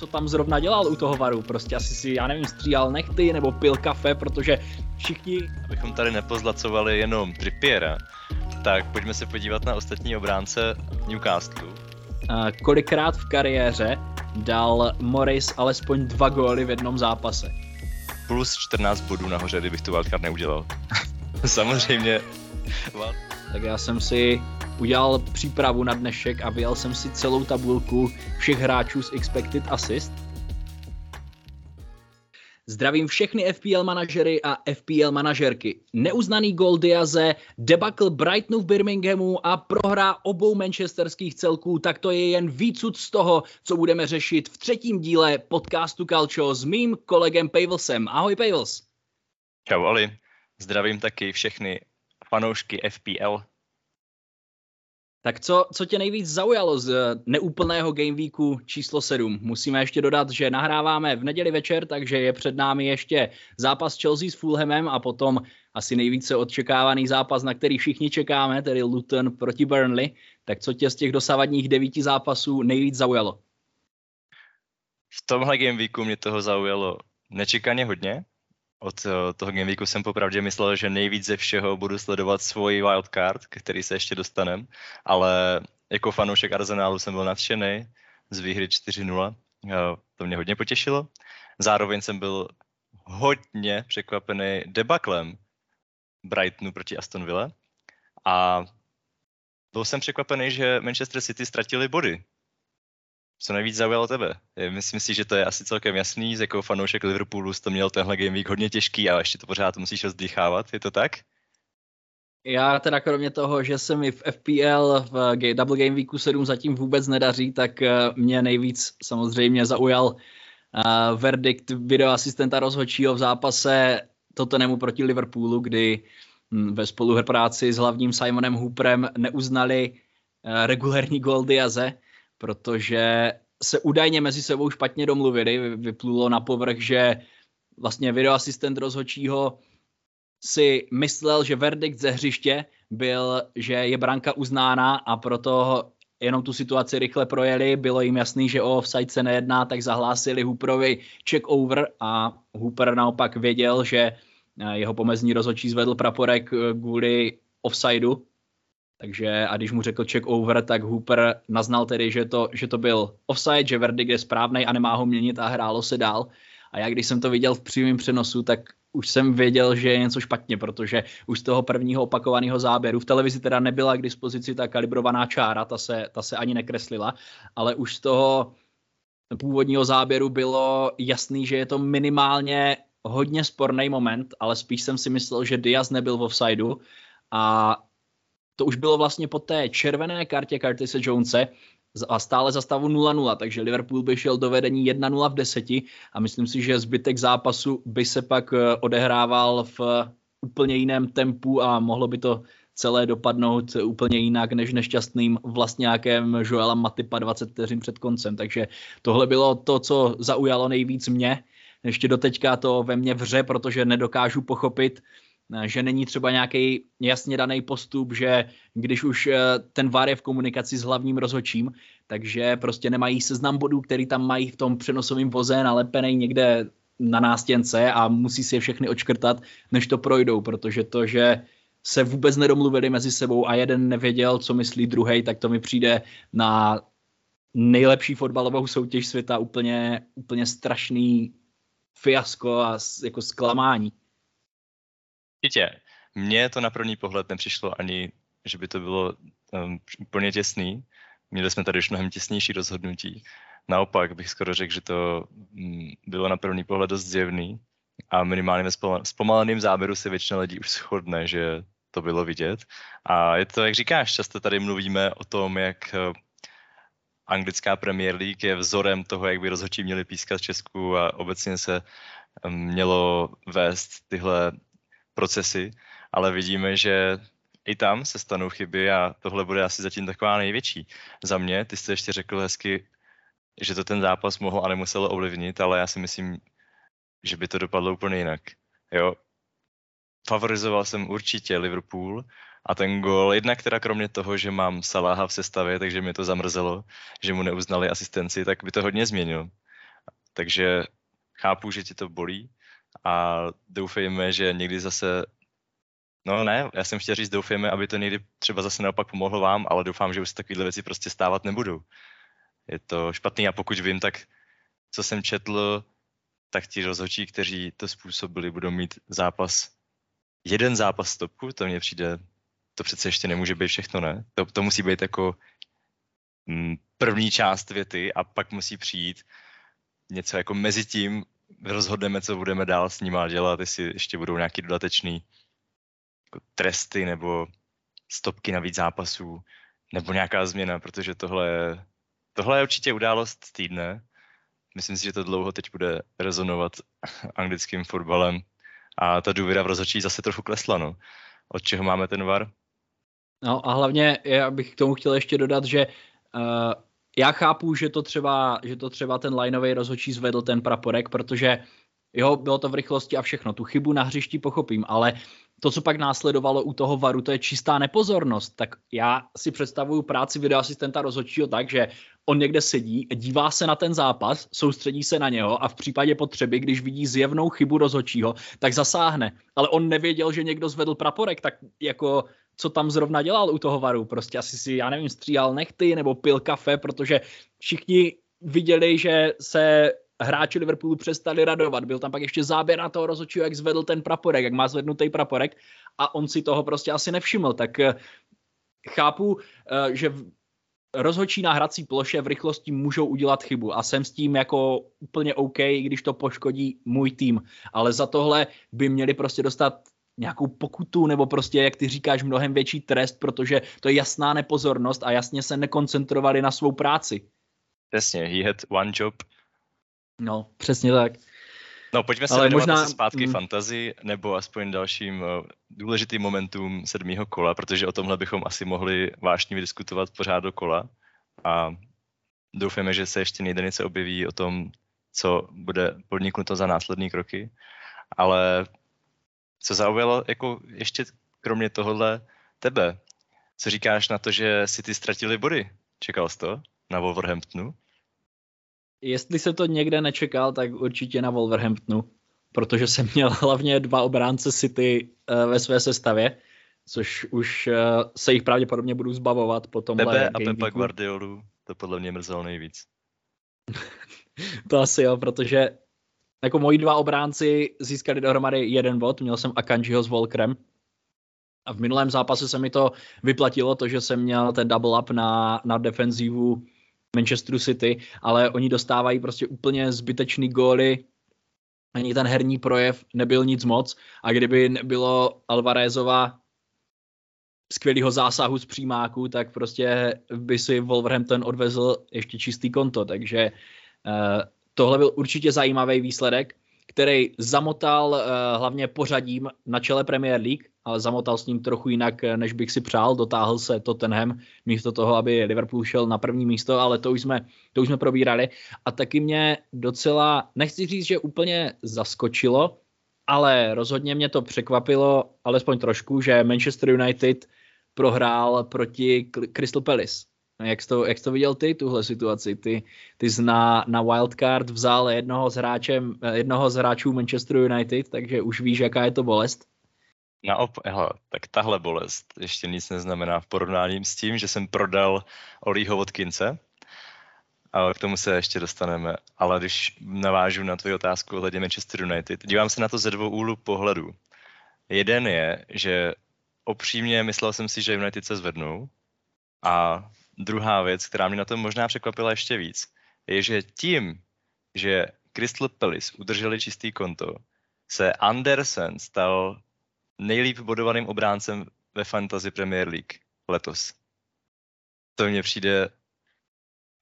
co tam zrovna dělal u toho varu. Prostě asi si, já nevím, stříhal nechty nebo pil kafe, protože všichni... Abychom tady nepozlacovali jenom Trippiera, tak pojďme se podívat na ostatní obránce Newcastle. Uh, kolikrát v kariéře dal Morris alespoň dva góly v jednom zápase? Plus 14 bodů nahoře, kdybych tu wildcard neudělal. Samozřejmě. Tak já jsem si udělal přípravu na dnešek a vyjel jsem si celou tabulku všech hráčů z Expected Assist. Zdravím všechny FPL manažery a FPL manažerky. Neuznaný gol Diaze, debakl Brightonu v Birminghamu a prohra obou manchesterských celků, tak to je jen výcud z toho, co budeme řešit v třetím díle podcastu Calcio s mým kolegem Pavelsem. Ahoj Pavels. Čau Ali, zdravím taky všechny fanoušky FPL tak co, co tě nejvíc zaujalo z neúplného Game Weeku číslo 7? Musíme ještě dodat, že nahráváme v neděli večer, takže je před námi ještě zápas Chelsea s Fulhamem a potom asi nejvíce odčekávaný zápas, na který všichni čekáme, tedy Luton proti Burnley. Tak co tě z těch dosavadních devíti zápasů nejvíc zaujalo? V tomhle Game Weeku mě toho zaujalo nečekaně hodně od eh, toho gameweeku jsem popravdě myslel, že nejvíc ze všeho budu sledovat svůj wildcard, který se ještě dostanem, ale jako fanoušek Arsenálu jsem byl nadšený z výhry 4-0, eh, to mě hodně potěšilo. Zároveň jsem byl hodně překvapený debaklem Brightonu proti Aston Villa. A byl jsem překvapený, že Manchester City ztratili body co nejvíc zaujalo tebe? Myslím si, že to je asi celkem jasný, z jako fanoušek Liverpoolu jsi to měl tenhle game week hodně těžký a ještě to pořád musíš rozdýchávat, je to tak? Já teda kromě toho, že se mi v FPL v Double Game Weeku 7 zatím vůbec nedaří, tak eh, mě nejvíc samozřejmě zaujal uh, verdikt videoasistenta rozhodčího v zápase Tottenhamu proti Liverpoolu, kdy hm, ve spolupráci s hlavním Simonem Hooperem neuznali uh, regulární gol Diaze, protože se údajně mezi sebou špatně domluvili. Vyplulo na povrch, že vlastně videoasistent rozhodčího si myslel, že verdikt ze hřiště byl, že je branka uznána a proto jenom tu situaci rychle projeli, bylo jim jasný, že o offside se nejedná, tak zahlásili Hooperovi check over a Hooper naopak věděl, že jeho pomezní rozhodčí zvedl praporek kvůli offsideu, takže a když mu řekl check over, tak Hooper naznal tedy, že to, že to byl offside, že verdict je správný a nemá ho měnit a hrálo se dál. A já když jsem to viděl v přímém přenosu, tak už jsem věděl, že je něco špatně, protože už z toho prvního opakovaného záběru v televizi teda nebyla k dispozici ta kalibrovaná čára, ta se, ta se ani nekreslila, ale už z toho původního záběru bylo jasný, že je to minimálně hodně sporný moment, ale spíš jsem si myslel, že Diaz nebyl v offsideu a to už bylo vlastně po té červené kartě Curtise Jonese a stále za stavu 0-0, takže Liverpool by šel do vedení 1-0 v deseti a myslím si, že zbytek zápasu by se pak eh, odehrával v úplně jiném tempu a mohlo by to celé dopadnout úplně jinak než nešťastným vlastňákem Joela Matipa 20 vteřin před koncem. Takže tohle bylo to, co zaujalo nejvíc mě. Ještě doteďka to ve mně vře, protože nedokážu pochopit, že není třeba nějaký jasně daný postup, že když už eh, ten VAR je v komunikaci s hlavním rozhodčím, takže prostě nemají seznam bodů, který tam mají v tom přenosovém voze nalepený někde na nástěnce a musí si je všechny očkrtat, než to projdou, protože to, že se vůbec nedomluvili mezi sebou a jeden nevěděl, co myslí druhý, tak to mi přijde na nejlepší fotbalovou soutěž světa úplně, úplně strašný fiasko a jako zklamání. Určitě. Mně to na první pohled nepřišlo ani, že by to bylo um, úplně těsný. Měli jsme tady už mnohem těsnější rozhodnutí. Naopak bych skoro řekl, že to um, bylo na první pohled dost zjevný a minimálně ve zpomaleném záběru se většina lidí už shodne, že to bylo vidět. A je to, jak říkáš, často tady mluvíme o tom, jak uh, anglická Premier League je vzorem toho, jak by rozhodčí měli pískat v Česku a obecně se um, mělo vést tyhle procesy, ale vidíme, že i tam se stanou chyby a tohle bude asi zatím taková největší. Za mě, ty jsi ještě řekl hezky, že to ten zápas mohl a nemuselo ovlivnit, ale já si myslím, že by to dopadlo úplně jinak. Jo, favorizoval jsem určitě Liverpool a ten gol, jednak teda kromě toho, že mám Salaha v sestavě, takže mi to zamrzelo, že mu neuznali asistenci, tak by to hodně změnil. Takže chápu, že ti to bolí a doufejme, že někdy zase No ne, já jsem chtěl říct, doufejme, aby to někdy třeba zase naopak pomohlo vám, ale doufám, že už se takovéhle věci prostě stávat nebudou. Je to špatný a pokud vím, tak co jsem četl, tak ti rozhodčí, kteří to způsobili, budou mít zápas, jeden zápas stopku, to mně přijde, to přece ještě nemůže být všechno, ne? To, to musí být jako mm, první část věty a pak musí přijít něco jako mezi tím rozhodneme, co budeme dál s nima dělat, jestli ještě budou nějaký dodatečný jako tresty nebo stopky na víc zápasů, nebo nějaká změna, protože tohle je, tohle je určitě událost týdne. Myslím si, že to dlouho teď bude rezonovat anglickým fotbalem a ta důvěra v rozhodčí zase trochu klesla. No. Od čeho máme ten VAR? No a hlavně já bych k tomu chtěl ještě dodat, že uh, já chápu, že to třeba, že to třeba ten lineový rozhodčí zvedl ten praporek, protože jo, bylo to v rychlosti a všechno. Tu chybu na hřišti pochopím, ale to, co pak následovalo u toho varu, to je čistá nepozornost. Tak já si představuju práci videoasistenta rozhodčího tak, že on někde sedí, dívá se na ten zápas, soustředí se na něho a v případě potřeby, když vidí zjevnou chybu rozhodčího, tak zasáhne. Ale on nevěděl, že někdo zvedl praporek, tak jako co tam zrovna dělal u toho varu. Prostě asi si, já nevím, stříhal nechty nebo pil kafe, protože všichni viděli, že se hráči Liverpoolu přestali radovat. Byl tam pak ještě záběr na toho rozhodčího, jak zvedl ten praporek, jak má zvednutý praporek a on si toho prostě asi nevšiml. Tak eh, chápu, eh, že rozhodčí na hrací ploše v rychlosti můžou udělat chybu a jsem s tím jako úplně OK, když to poškodí můj tým, ale za tohle by měli prostě dostat nějakou pokutu nebo prostě, jak ty říkáš, mnohem větší trest, protože to je jasná nepozornost a jasně se nekoncentrovali na svou práci. Přesně, he had one job. No, přesně tak. No, pojďme se Ale možná... zpátky mm. fantazi, nebo aspoň dalším uh, důležitým momentům sedmého kola, protože o tomhle bychom asi mohli vášnivě diskutovat pořád do kola. A doufáme, že se ještě nejde něco objeví o tom, co bude podniknuto za následné kroky. Ale co zaujalo jako ještě kromě tohohle tebe? Co říkáš na to, že si ty ztratili body? Čekal jsi to na Wolverhamptonu? Jestli se to někde nečekal, tak určitě na Wolverhamptonu, protože jsem měl hlavně dva obránce City uh, ve své sestavě, což už uh, se jich pravděpodobně budu zbavovat po tomhle Tebe a Pepa Guardiolu, to podle mě mrzelo nejvíc. to asi jo, protože jako moji dva obránci získali dohromady jeden bod, měl jsem Akanjiho s Volkrem. A v minulém zápase se mi to vyplatilo, to, že jsem měl ten double up na, na defenzivu Manchesteru City, ale oni dostávají prostě úplně zbytečný góly, ani ten herní projev nebyl nic moc. A kdyby nebylo Alvarezova skvělého zásahu z přímáku, tak prostě by si Wolverhampton odvezl ještě čistý konto, takže uh, tohle byl určitě zajímavý výsledek, který zamotal uh, hlavně pořadím na čele Premier League, ale zamotal s ním trochu jinak, eh, než bych si přál. Dotáhl se Tottenham místo toho, aby Liverpool šel na první místo, ale to už jsme, to už jsme probírali. A taky mě docela, nechci říct, že úplně zaskočilo, ale rozhodně mě to překvapilo, alespoň trošku, že Manchester United prohrál proti Crystal Palace. Jak jsi to, jak jsi to viděl ty, tuhle situaci? Ty, ty jsi na, na wildcard vzal jednoho z, hráčem, jednoho z hráčů Manchester United, takže už víš, jaká je to bolest. Naop, tak tahle bolest ještě nic neznamená v porovnání s tím, že jsem prodal Olího Vodkince, ale k tomu se ještě dostaneme. Ale když navážu na tvoji otázku ohledně Manchester United, dívám se na to ze dvou úhlu pohledu. Jeden je, že opřímně myslel jsem si, že United se zvednou a druhá věc, která mě na tom možná překvapila ještě víc, je, že tím, že Crystal Palace udrželi čistý konto, se Andersen stal nejlíp bodovaným obráncem ve Fantasy Premier League letos. To mně přijde,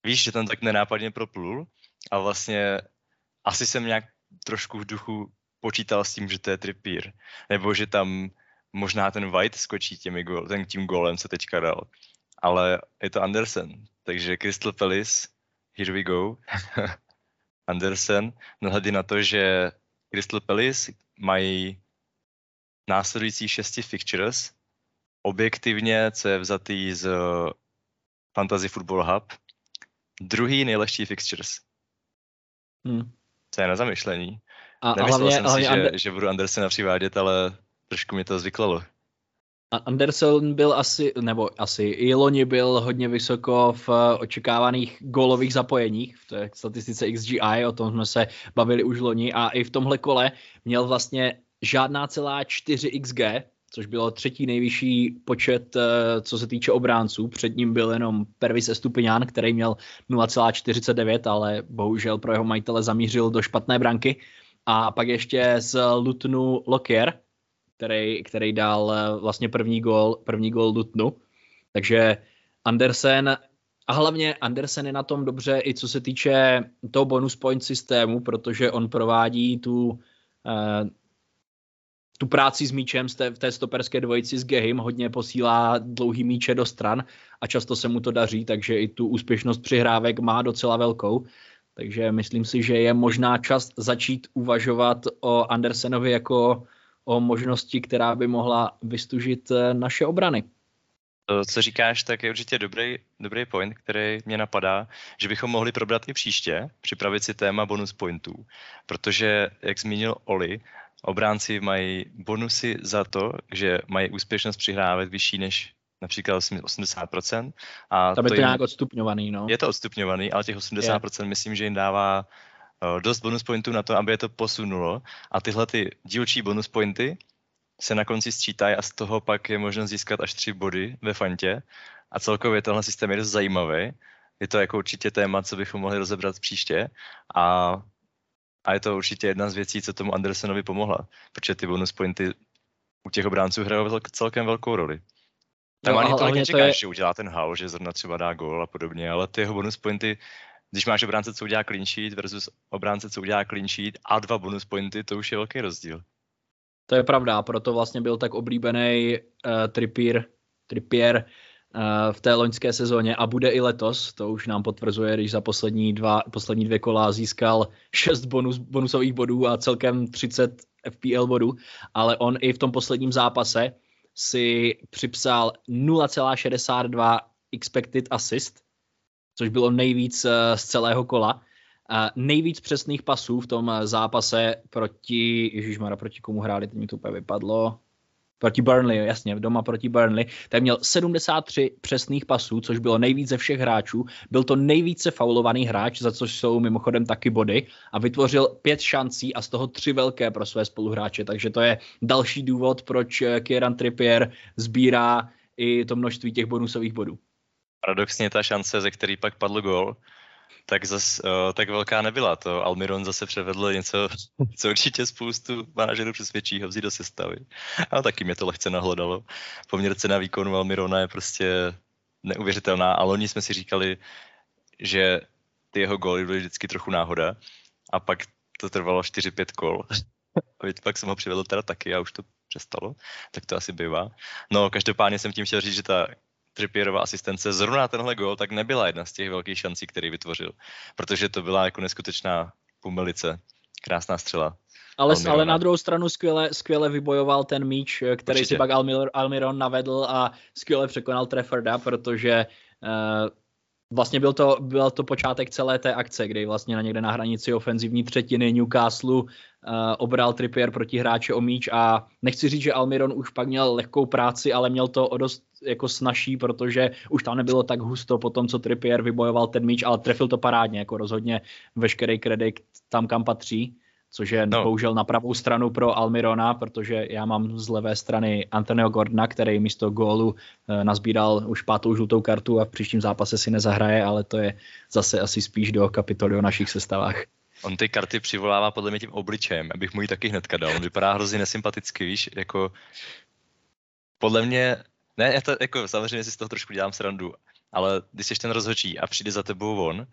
víš, že tam tak nenápadně proplul a vlastně asi jsem nějak trošku v duchu počítal s tím, že to je Trippier, nebo že tam možná ten White skočí těmi gol, ten tím golem, co teďka dal ale je to Andersen. Takže Crystal Palace, here we go. Andersen, nehledě na to, že Crystal Palace mají následující šesti fixtures, objektivně, co je vzatý z Fantasy Football Hub, druhý nejlehčí fixtures. Hmm. To je na zamyšlení. A, Nemyslel hlavně, jsem hlavně si, Ander... že, že budu Andersena přivádět, ale trošku mi to zvyklalo. Anderson byl asi, nebo asi i loni byl hodně vysoko v očekávaných gólových zapojeních v té statistice XGI, o tom jsme se bavili už loni a i v tomhle kole měl vlastně žádná celá 4 XG, což bylo třetí nejvyšší počet, eh, co se týče obránců. Před ním byl jenom Pervis Estupiňán, který měl 0,49, ale bohužel pro jeho majitele zamířil do špatné branky. A pak ještě z Lutnu Lokier, který, který dal eh, vlastně první gol, první gol Lutnu. Takže Andersen a hlavně Andersen je na tom dobře i co se týče toho bonus point systému, protože on provádí tu eh, tu práci s míčem z té, v té stoperské dvojici s Gehim, hodně posílá dlouhý míče do stran a často se mu to daří, takže i tu úspěšnost přihrávek má docela velkou. Takže myslím si, že je možná čas začít uvažovat o Andersenovi jako o možnosti, která by mohla vystužit eh, naše obrany. To, co říkáš, tak je určitě dobrý, dobrý point, který mě napadá, že bychom mohli probrat i příště, připravit si téma bonus pointů, protože, jak zmínil Oli, obránci mají bonusy za to, že mají úspěšnost přihrávat vyšší než například 80%. A Tam je to, to nějak odstupňovaný, no. Je to odstupňovaný, ale těch 80% je. myslím, že jim dává uh, dost bonus pointů na to, aby je to posunulo. A tyhle ty dílčí bonus pointy se na konci sčítají a z toho pak je možno získat až tři body ve fantě. A celkově tenhle systém je dost zajímavý. Je to jako určitě téma, co bychom mohli rozebrat příště. A a je to určitě jedna z věcí, co tomu Andersonovi pomohla, protože ty bonus pointy u těch obránců hrajou celkem velkou roli. Tam no, ani tolik nečekáš, je... že udělá ten hal, že zrovna třeba dá gol a podobně, ale ty jeho bonus pointy, když máš obránce, co udělá clean sheet versus obránce, co udělá clean sheet a dva bonus pointy, to už je velký rozdíl. To je pravda, proto vlastně byl tak oblíbený uh, Trippier, Trippier v té loňské sezóně a bude i letos, to už nám potvrzuje, když za poslední, dva, poslední dvě kola získal 6 bonus, bonusových bodů a celkem 30 FPL bodů, ale on i v tom posledním zápase si připsal 0,62 expected assist, což bylo nejvíc eh, z celého kola. Nejvíc přesných pasů v tom zápase proti, ježišmara, proti komu hráli, teď mi to úplně vypadlo, proti Burnley, jasně, doma proti Burnley, tak měl 73 přesných pasů, což bylo nejvíce všech hráčů. Byl to nejvíce faulovaný hráč, za což jsou mimochodem taky body a vytvořil pět šancí a z toho tři velké pro své spoluhráče, takže to je další důvod, proč Kieran Trippier sbírá i to množství těch bonusových bodů. Paradoxně ta šance, ze který pak padl gol, tak zas uh, tak velká nebyla. To Almiron zase převedl něco, co určitě spoustu manažerů přesvědčí ho vzít do sestavy. A taky mě to lehce nahlodalo. Poměr cena výkonu Almirona je prostě neuvěřitelná. A loni jsme si říkali, že ty jeho góly byly vždycky trochu náhoda. A pak to trvalo 4-5 kol. A pak jsem ho přivedl teda taky a už to přestalo, tak to asi bývá. No, každopádně jsem tím chtěl říct, že ta Trippierova asistence, zrovna tenhle gol, tak nebyla jedna z těch velkých šancí, který vytvořil. Protože to byla jako neskutečná pumelice. Krásná střela. Ale, ale na druhou stranu skvěle, skvěle vybojoval ten míč, který Určitě. si pak Almir, Almiron navedl a skvěle překonal Trefforda, protože uh, vlastně byl to, byl to počátek celé té akce, kdy vlastně na někde na hranici ofenzivní třetiny Newcastle uh, obral Trippier proti hráče o míč a nechci říct, že Almiron už pak měl lehkou práci, ale měl to o dost jako snažší, protože už tam nebylo tak husto po tom, co Trippier vybojoval ten míč, ale trefil to parádně, jako rozhodně veškerý kredit tam, kam patří což je no. bohužel na pravou stranu pro Almirona, protože já mám z levé strany Antonio Gordona, který místo gólu e, nazbíral už pátou žlutou kartu a v příštím zápase si nezahraje, ale to je zase asi spíš do kapitoly o našich sestavách. On ty karty přivolává podle mě tím obličejem, abych mu ji taky hnedka dal. On vypadá hrozně nesympaticky, víš, jako podle mě, ne, já to jako samozřejmě si z toho trošku dělám srandu, ale když jsi ten rozhodčí a přijde za tebou on,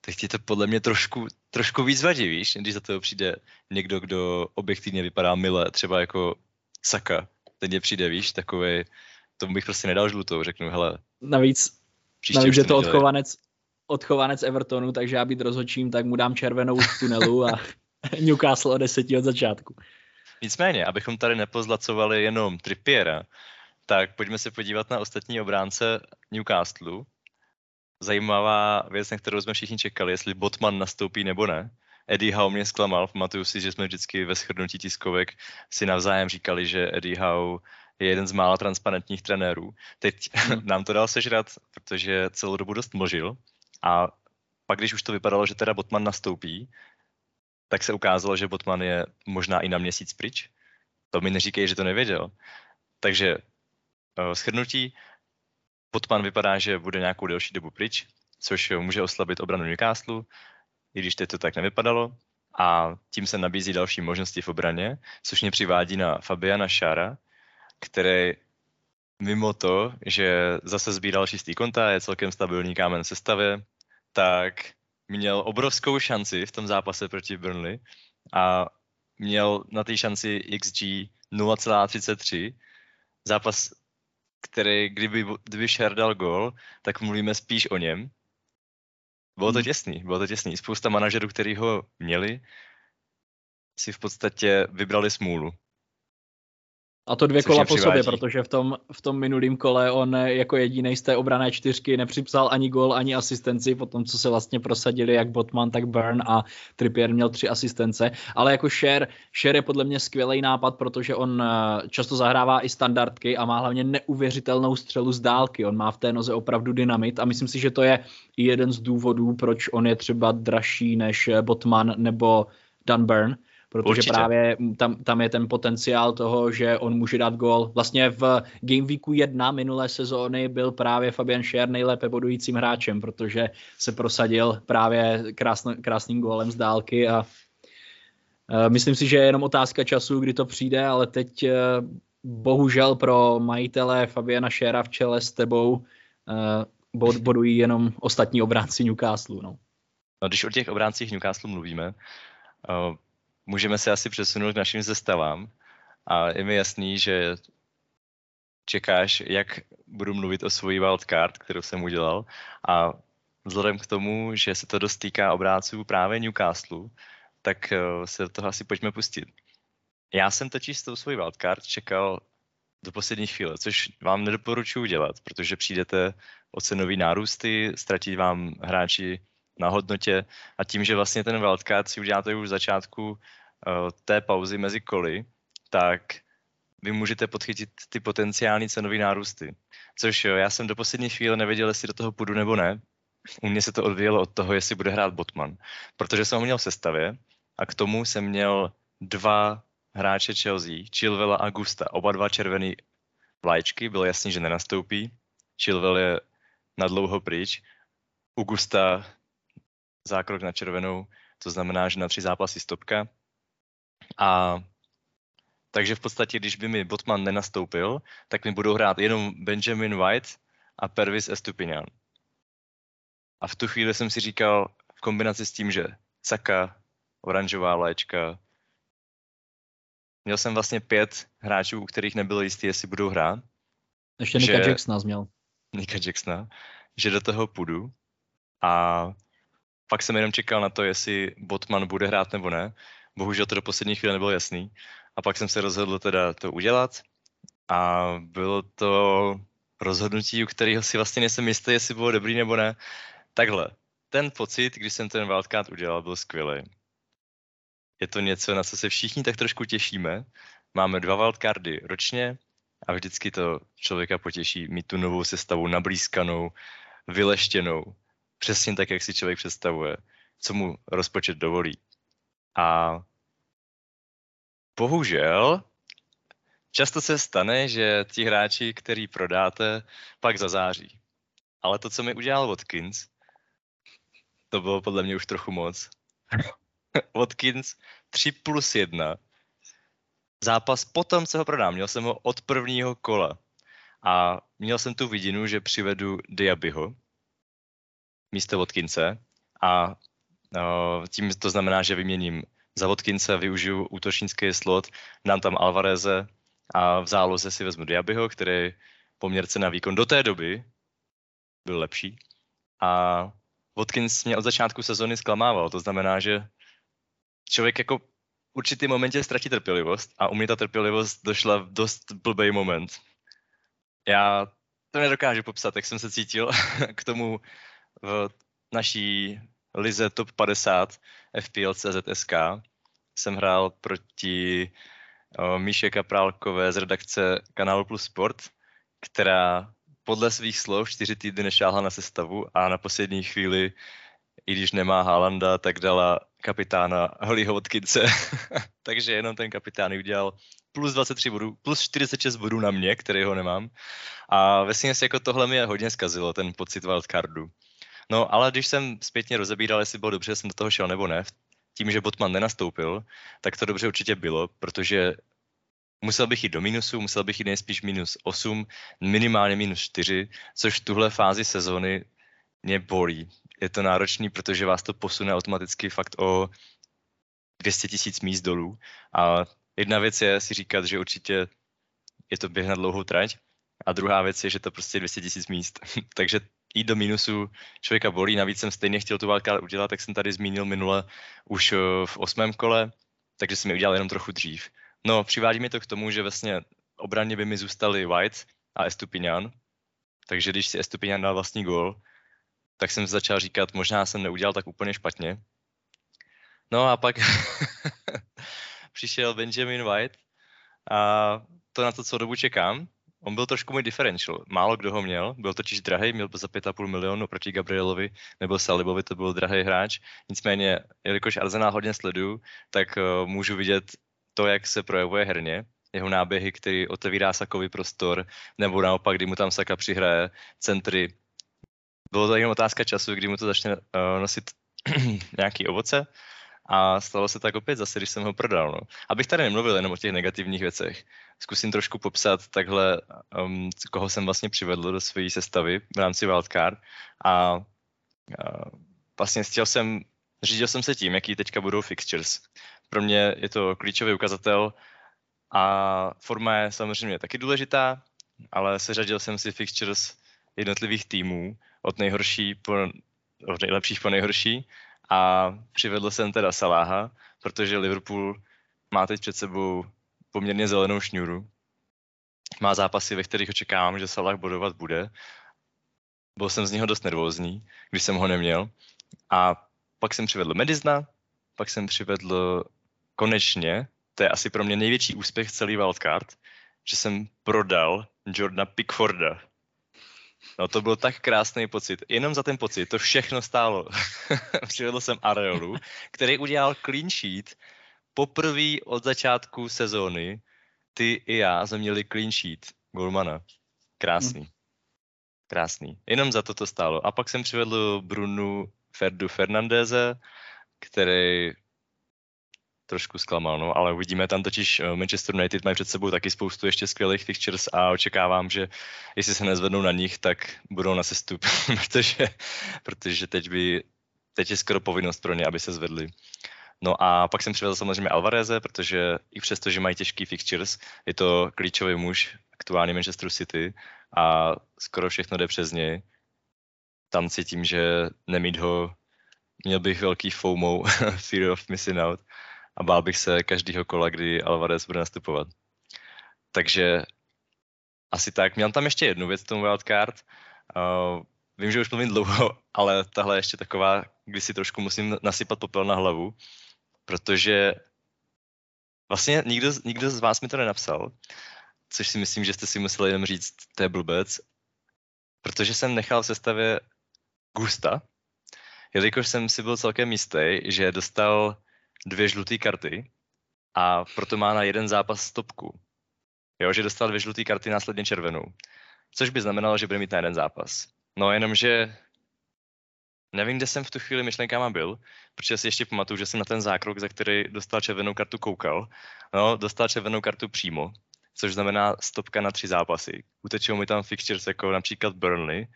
tak ti to podle mě trošku, trošku víc vadí, víš, když za toho přijde někdo, kdo objektivně vypadá mile, třeba jako Saka, ten mě přijde, víš, takový, tomu bych prostě nedal žlutou, řeknu, hele. Navíc, navíc že to odchovanec, odchovanec Evertonu, takže já být rozhodčím, tak mu dám červenou v tunelu a Newcastle o deseti od začátku. Nicméně, abychom tady nepozlacovali jenom Trippiera, tak pojďme se podívat na ostatní obránce Newcastle, zajímavá věc, na kterou jsme všichni čekali, jestli Botman nastoupí nebo ne. Eddie Howe mě zklamal. Pamatuju si, že jsme vždycky ve shrnutí tiskovek si navzájem říkali, že Eddie Howe je jeden z mála transparentních trenérů. Teď hmm. nám to dal sežrat, protože celou dobu dost mlžil a pak, když už to vypadalo, že teda Botman nastoupí, tak se ukázalo, že Botman je možná i na měsíc pryč. To mi neříkej, že to nevěděl. Takže uh, shrnutí, Botman vypadá, že bude nějakou delší dobu pryč, což může oslabit obranu Newcastle, i když teď to tak nevypadalo. A tím se nabízí další možnosti v obraně, což mě přivádí na Fabiana Šára, který mimo to, že zase sbíral čistý konta, je celkem stabilní kámen sestavě, tak měl obrovskou šanci v tom zápase proti Burnley a měl na té šanci XG 0,33. Zápas, který, kdyby, kdyby Šer dal gol, tak mluvíme spíš o něm. Bylo to hmm. těsný, bylo to těsný. Spousta manažerů, který ho měli, si v podstatě vybrali smůlu. A to dvě kola po sobě, protože v tom, v tom minulém kole on jako jediný z té obrané čtyřky nepřipsal ani gol, ani asistenci, po tom, co se vlastně prosadili jak Botman, tak Burn a Trippier měl tři asistence. Ale jako Share, Share je podle mě skvělý nápad, protože on eh, často zahrává i standardky a má hlavně neuvěřitelnou střelu z dálky. On má v té noze opravdu dynamit a myslím si, že to je jeden z důvodů, proč on je třeba dražší než Botman nebo Dan Burn protože Určitě. právě tam, tam je ten potenciál toho, že on může dát gol. Vlastně v Game Weeku 1 minulé sezóny byl právě Fabian Scher nejlépe bodujícím hráčem, protože se prosadil právě krásn, krásným gólem z dálky a uh, myslím si, že je jenom otázka času, kdy to přijde, ale teď uh, bohužel pro majitele Fabiana Schera v čele s tebou uh, bodují jenom ostatní obránci Newcastle. No. No, když o těch obráncích Newcastle mluvíme, můžeme se asi přesunout k našim zestavám. A je mi jasný, že čekáš, jak budu mluvit o svojí wildcard, kterou jsem udělal. A vzhledem k tomu, že se to dost týká obráců právě Newcastle, tak eh, se do toho asi pojďme pustit. Já jsem totiž s tou svojí wildcard čekal do poslední chvíle, což vám nedoporučuji dělat, protože přijdete o cenový nárůsty, ztratí vám hráči na hodnotě a tím, že vlastně ten wildcard si uděláte už v začátku uh, té pauzy mezi koly, tak vy můžete podchytit ty potenciální cenové nárůsty. Což jo, já jsem do poslední chvíle nevěděl, jestli do toho půjdu nebo ne. U mě se to odvíjelo od toho, jestli bude hrát Botman. Protože jsem ho měl v sestavě a k tomu jsem měl dva hráče Chelsea, Chilvela a Gusta, oba dva červený vlajčky, bylo jasný, že nenastoupí. Chilwell je na dlouho pryč. U Gusta zákrok na červenou, to znamená, že na tři zápasy stopka. A takže v podstatě, když by mi Botman nenastoupil, tak mi budou hrát jenom Benjamin White a Pervis Estupinian. A v tu chvíli jsem si říkal, v kombinaci s tím, že Saka, oranžová léčka, měl jsem vlastně pět hráčů, u kterých nebylo jistý, jestli budou hrát. Ještě Nika Jacksona měl. Nika Jacksona, že do toho půjdu. A Fakt jsem jenom čekal na to, jestli Botman bude hrát nebo ne. Bohužel to do poslední chvíle nebylo jasný. A pak jsem se rozhodl teda to udělat. A bylo to rozhodnutí, u kterého si vlastně nejsem jistý, jestli bylo dobrý nebo ne. Takhle, ten pocit, když jsem ten wildcard udělal, byl skvělý. Je to něco, na co se všichni tak trošku těšíme. Máme dva wildcardy ročně a vždycky to člověka potěší mít tu novou sestavu nablízkanou, vyleštěnou přesně tak, jak si člověk představuje, co mu rozpočet dovolí. A bohužel často se stane, že ti hráči, který prodáte, pak zazáří. Ale to, co mi udělal Watkins, to bylo podle mě už trochu moc. Watkins 3 plus 1. Zápas potom, co ho prodám. Měl jsem ho od prvního kola. A měl jsem tu vidinu, že přivedu Diabyho, místo Vodkince a uh, tím to znamená, že vyměním za Vodkince, využiju útočnický slot, dám tam Alvareze a v záloze si vezmu Diabyho, který poměrce na výkon do té doby byl lepší. A Watkins mě od začátku sezóny zklamával, to znamená, že člověk jako v určitý momentě ztratí trpělivost a u mě ta trpělivost došla v dost blbý moment. Já to nedokážu popsat, jak jsem se cítil k tomu v naší lize top 50 FPL CZSK jsem hrál proti o, Míše Kaprálkové z redakce kanálu Plus Sport, která podle svých slov čtyři týdny nešáhla na sestavu a na poslední chvíli, i když nemá Haalanda, tak dala kapitána Hollyho Watkinse. Takže jenom ten kapitán udělal plus 23 bodů, plus 46 bodů na mě, který ho nemám. A vlastně jako tohle mi je hodně zkazilo, ten pocit wildcardu. No, ale když jsem zpětně rozebíral, jestli bylo dobře, že jsem do toho šel nebo ne, tím, že Botman nenastoupil, tak to dobře určitě bylo, protože musel bych jít do minusu, musel bych jít nejspíš minus 8, minimálně minus 4, což v tuhle fázi sezóny mě bolí. Je to náročný, protože vás to posune automaticky fakt o 200 tisíc míst dolů. A jedna věc je si říkat, že určitě je to běh na dlouhou trať, a druhá věc je, že to prostě 200 tisíc míst. Takže jít do minusu člověka bolí. Navíc jsem stejně chtěl tu wildcard udělat, tak jsem tady zmínil minule už eh, v osmém kole, takže jsem mi udělal jenom trochu dřív. No, přivádí mi to k tomu, že vlastně obraně by mi zůstali White a Estupinian, takže když si Estupinian dal vlastní gól, tak jsem začal říkat, možná jsem neudělal tak úplně špatně. No a pak přišel Benjamin White a to na to, co dobu čekám, On byl trošku můj differential. Málo kdo ho měl, byl totiž drahý, měl za 5,5 milionu proti Gabrielovi nebo Salibovi, to byl drahý hráč. Nicméně, jelikož Arsenal hodně sleduju, tak uh, můžu vidět to, jak se projevuje herně, jeho náběhy, který otevírá Sakovi prostor, nebo naopak, kdy mu tam Saka přihraje centry. Bylo to jenom otázka času, kdy mu to začne uh, nosit nějaký ovoce a stalo se tak opět zase, když jsem ho prodal. No. Abych tady nemluvil jenom o těch negativních věcech, zkusím trošku popsat takhle, um, koho jsem vlastně přivedl do své sestavy v rámci Wildcard a, a vlastně chtěl jsem, řídil jsem se tím, jaký teďka budou fixtures. Pro mě je to klíčový ukazatel a forma je samozřejmě taky důležitá, ale seřadil jsem si fixtures jednotlivých týmů od nejhorší po, od nejlepších po nejhorší a přivedl jsem teda Saláha, protože Liverpool má teď před sebou poměrně zelenou šňůru. Má zápasy, ve kterých očekávám, že Salah bodovat bude. Byl jsem z něho dost nervózní, když jsem ho neměl. A pak jsem přivedl Medizna, pak jsem přivedl konečně, to je asi pro mě největší úspěch celý wildcard, že jsem prodal Jordana Pickforda No to byl tak krásný pocit. Jenom za ten pocit to všechno stálo. Přivedl jsem Areolu, který udělal clean sheet poprvé od začátku sezóny. Ty i já jsme měli clean sheet Golmana. Krásný. Hmm. Krásný. Jenom za to to stálo. A pak jsem přivedl Brunu Ferdu Fernandeze, který trošku zklamal, no, ale uvidíme, tam totiž eh, Manchester United mají před sebou taky spoustu ještě skvělých fixtures a očekávám, že jestli se nezvednou na nich, tak budou na sestup, protože, protože teď by, teď je skoro povinnost pro ně, aby se zvedli. No a pak jsem přivezl samozřejmě Alvareze, protože i přesto, že mají těžký fixtures, je to klíčový muž aktuálně Manchester City a skoro všechno jde přes něj. Tam cítím, že nemít ho, měl bych velký FOMO, fear of missing out a bál bych se každého kola, kdy Alvarez bude nastupovat. Takže asi tak. Měl tam ještě jednu věc, tomu wildcard. Uh, vím, že už mluvím dlouho, ale tahle ještě taková, kdy si trošku musím nasypat popel na hlavu, protože vlastně nikdo, nikdo z vás mi to nenapsal, což si myslím, že jste si museli jenom říct, to je blbec, protože jsem nechal v sestavě Gusta, jelikož jsem si byl celkem jistý, že dostal dvě žluté karty a proto má na jeden zápas stopku. Jo, že dostal dvě žluté karty následně červenou. Což by znamenalo, že bude mít na jeden zápas. No jenomže nevím, kde jsem v tu chvíli myšlenkama byl, protože si ještě pamatuju, že jsem na ten zákrok, za který dostal červenou kartu, koukal. No, dostal červenou kartu přímo, což znamená stopka na tři zápasy. Utečou mi tam fixtures jako například Burnley,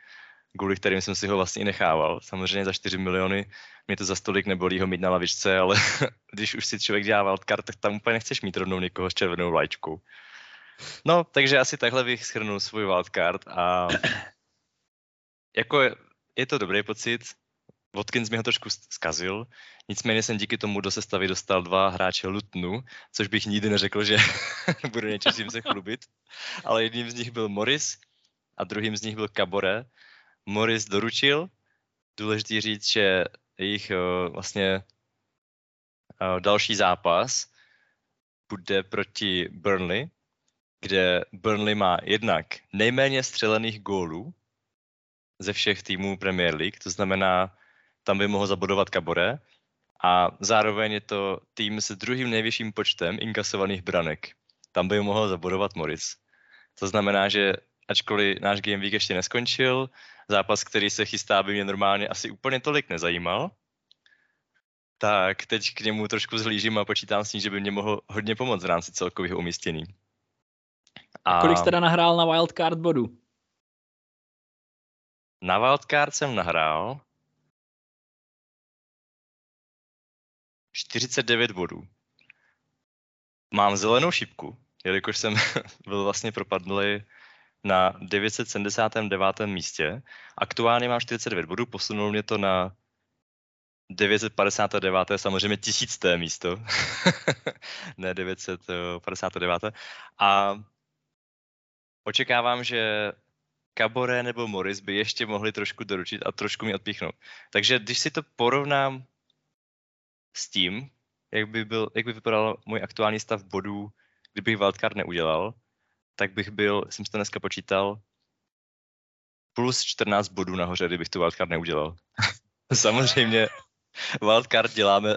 kvůli kterým jsem si ho vlastně nechával. Samozřejmě za 4 miliony mě to za stolik nebolí ho mít na lavičce, ale když už si člověk dělá wildcard, tak tam úplně nechceš mít rovnou někoho s červenou vlajčkou. No, takže asi takhle bych schrnul svůj wildcard a jako je, je to dobrý pocit. Watkins mi ho trošku zkazil, nicméně jsem díky tomu do sestavy dostal dva hráče Lutnu, což bych nikdy neřekl, že budu něčím se chlubit, ale jedním z nich byl Morris a druhým z nich byl Cabore, Morris doručil. Důležitý říct, že jejich uh, vlastně uh, další zápas bude proti Burnley, kde Burnley má jednak nejméně střelených gólů ze všech týmů Premier League, to znamená, tam by mohl zabudovat Kabore, a zároveň je to tým s druhým nejvyšším počtem inkasovaných branek. Tam by mohl zabudovat Morris. To znamená, že ačkoliv náš Game Week ještě neskončil, zápas, který se chystá, by mě normálně asi úplně tolik nezajímal, tak teď k němu trošku zhlížím a počítám s tím, že by mě mohl hodně pomoct v rámci celkového umístění. A... Kolik jste teda nahrál na wildcard bodu? Na wildcard jsem nahrál 49 bodů. Mám zelenou šipku, jelikož jsem byl vlastně propadlý na 979. místě. Aktuálně mám 49 bodů, posunul mě to na 959. samozřejmě tisícté místo, ne 959. A očekávám, že Kabore nebo Morris by ještě mohli trošku doručit a trošku mi odpíchnout. Takže když si to porovnám s tím, jak by, byl, jak by vypadal můj aktuální stav bodů, kdybych wildcard neudělal, tak bych byl, jsem si to dneska počítal, plus 14 bodů nahoře, kdybych tu wildcard neudělal. Samozřejmě wildcard děláme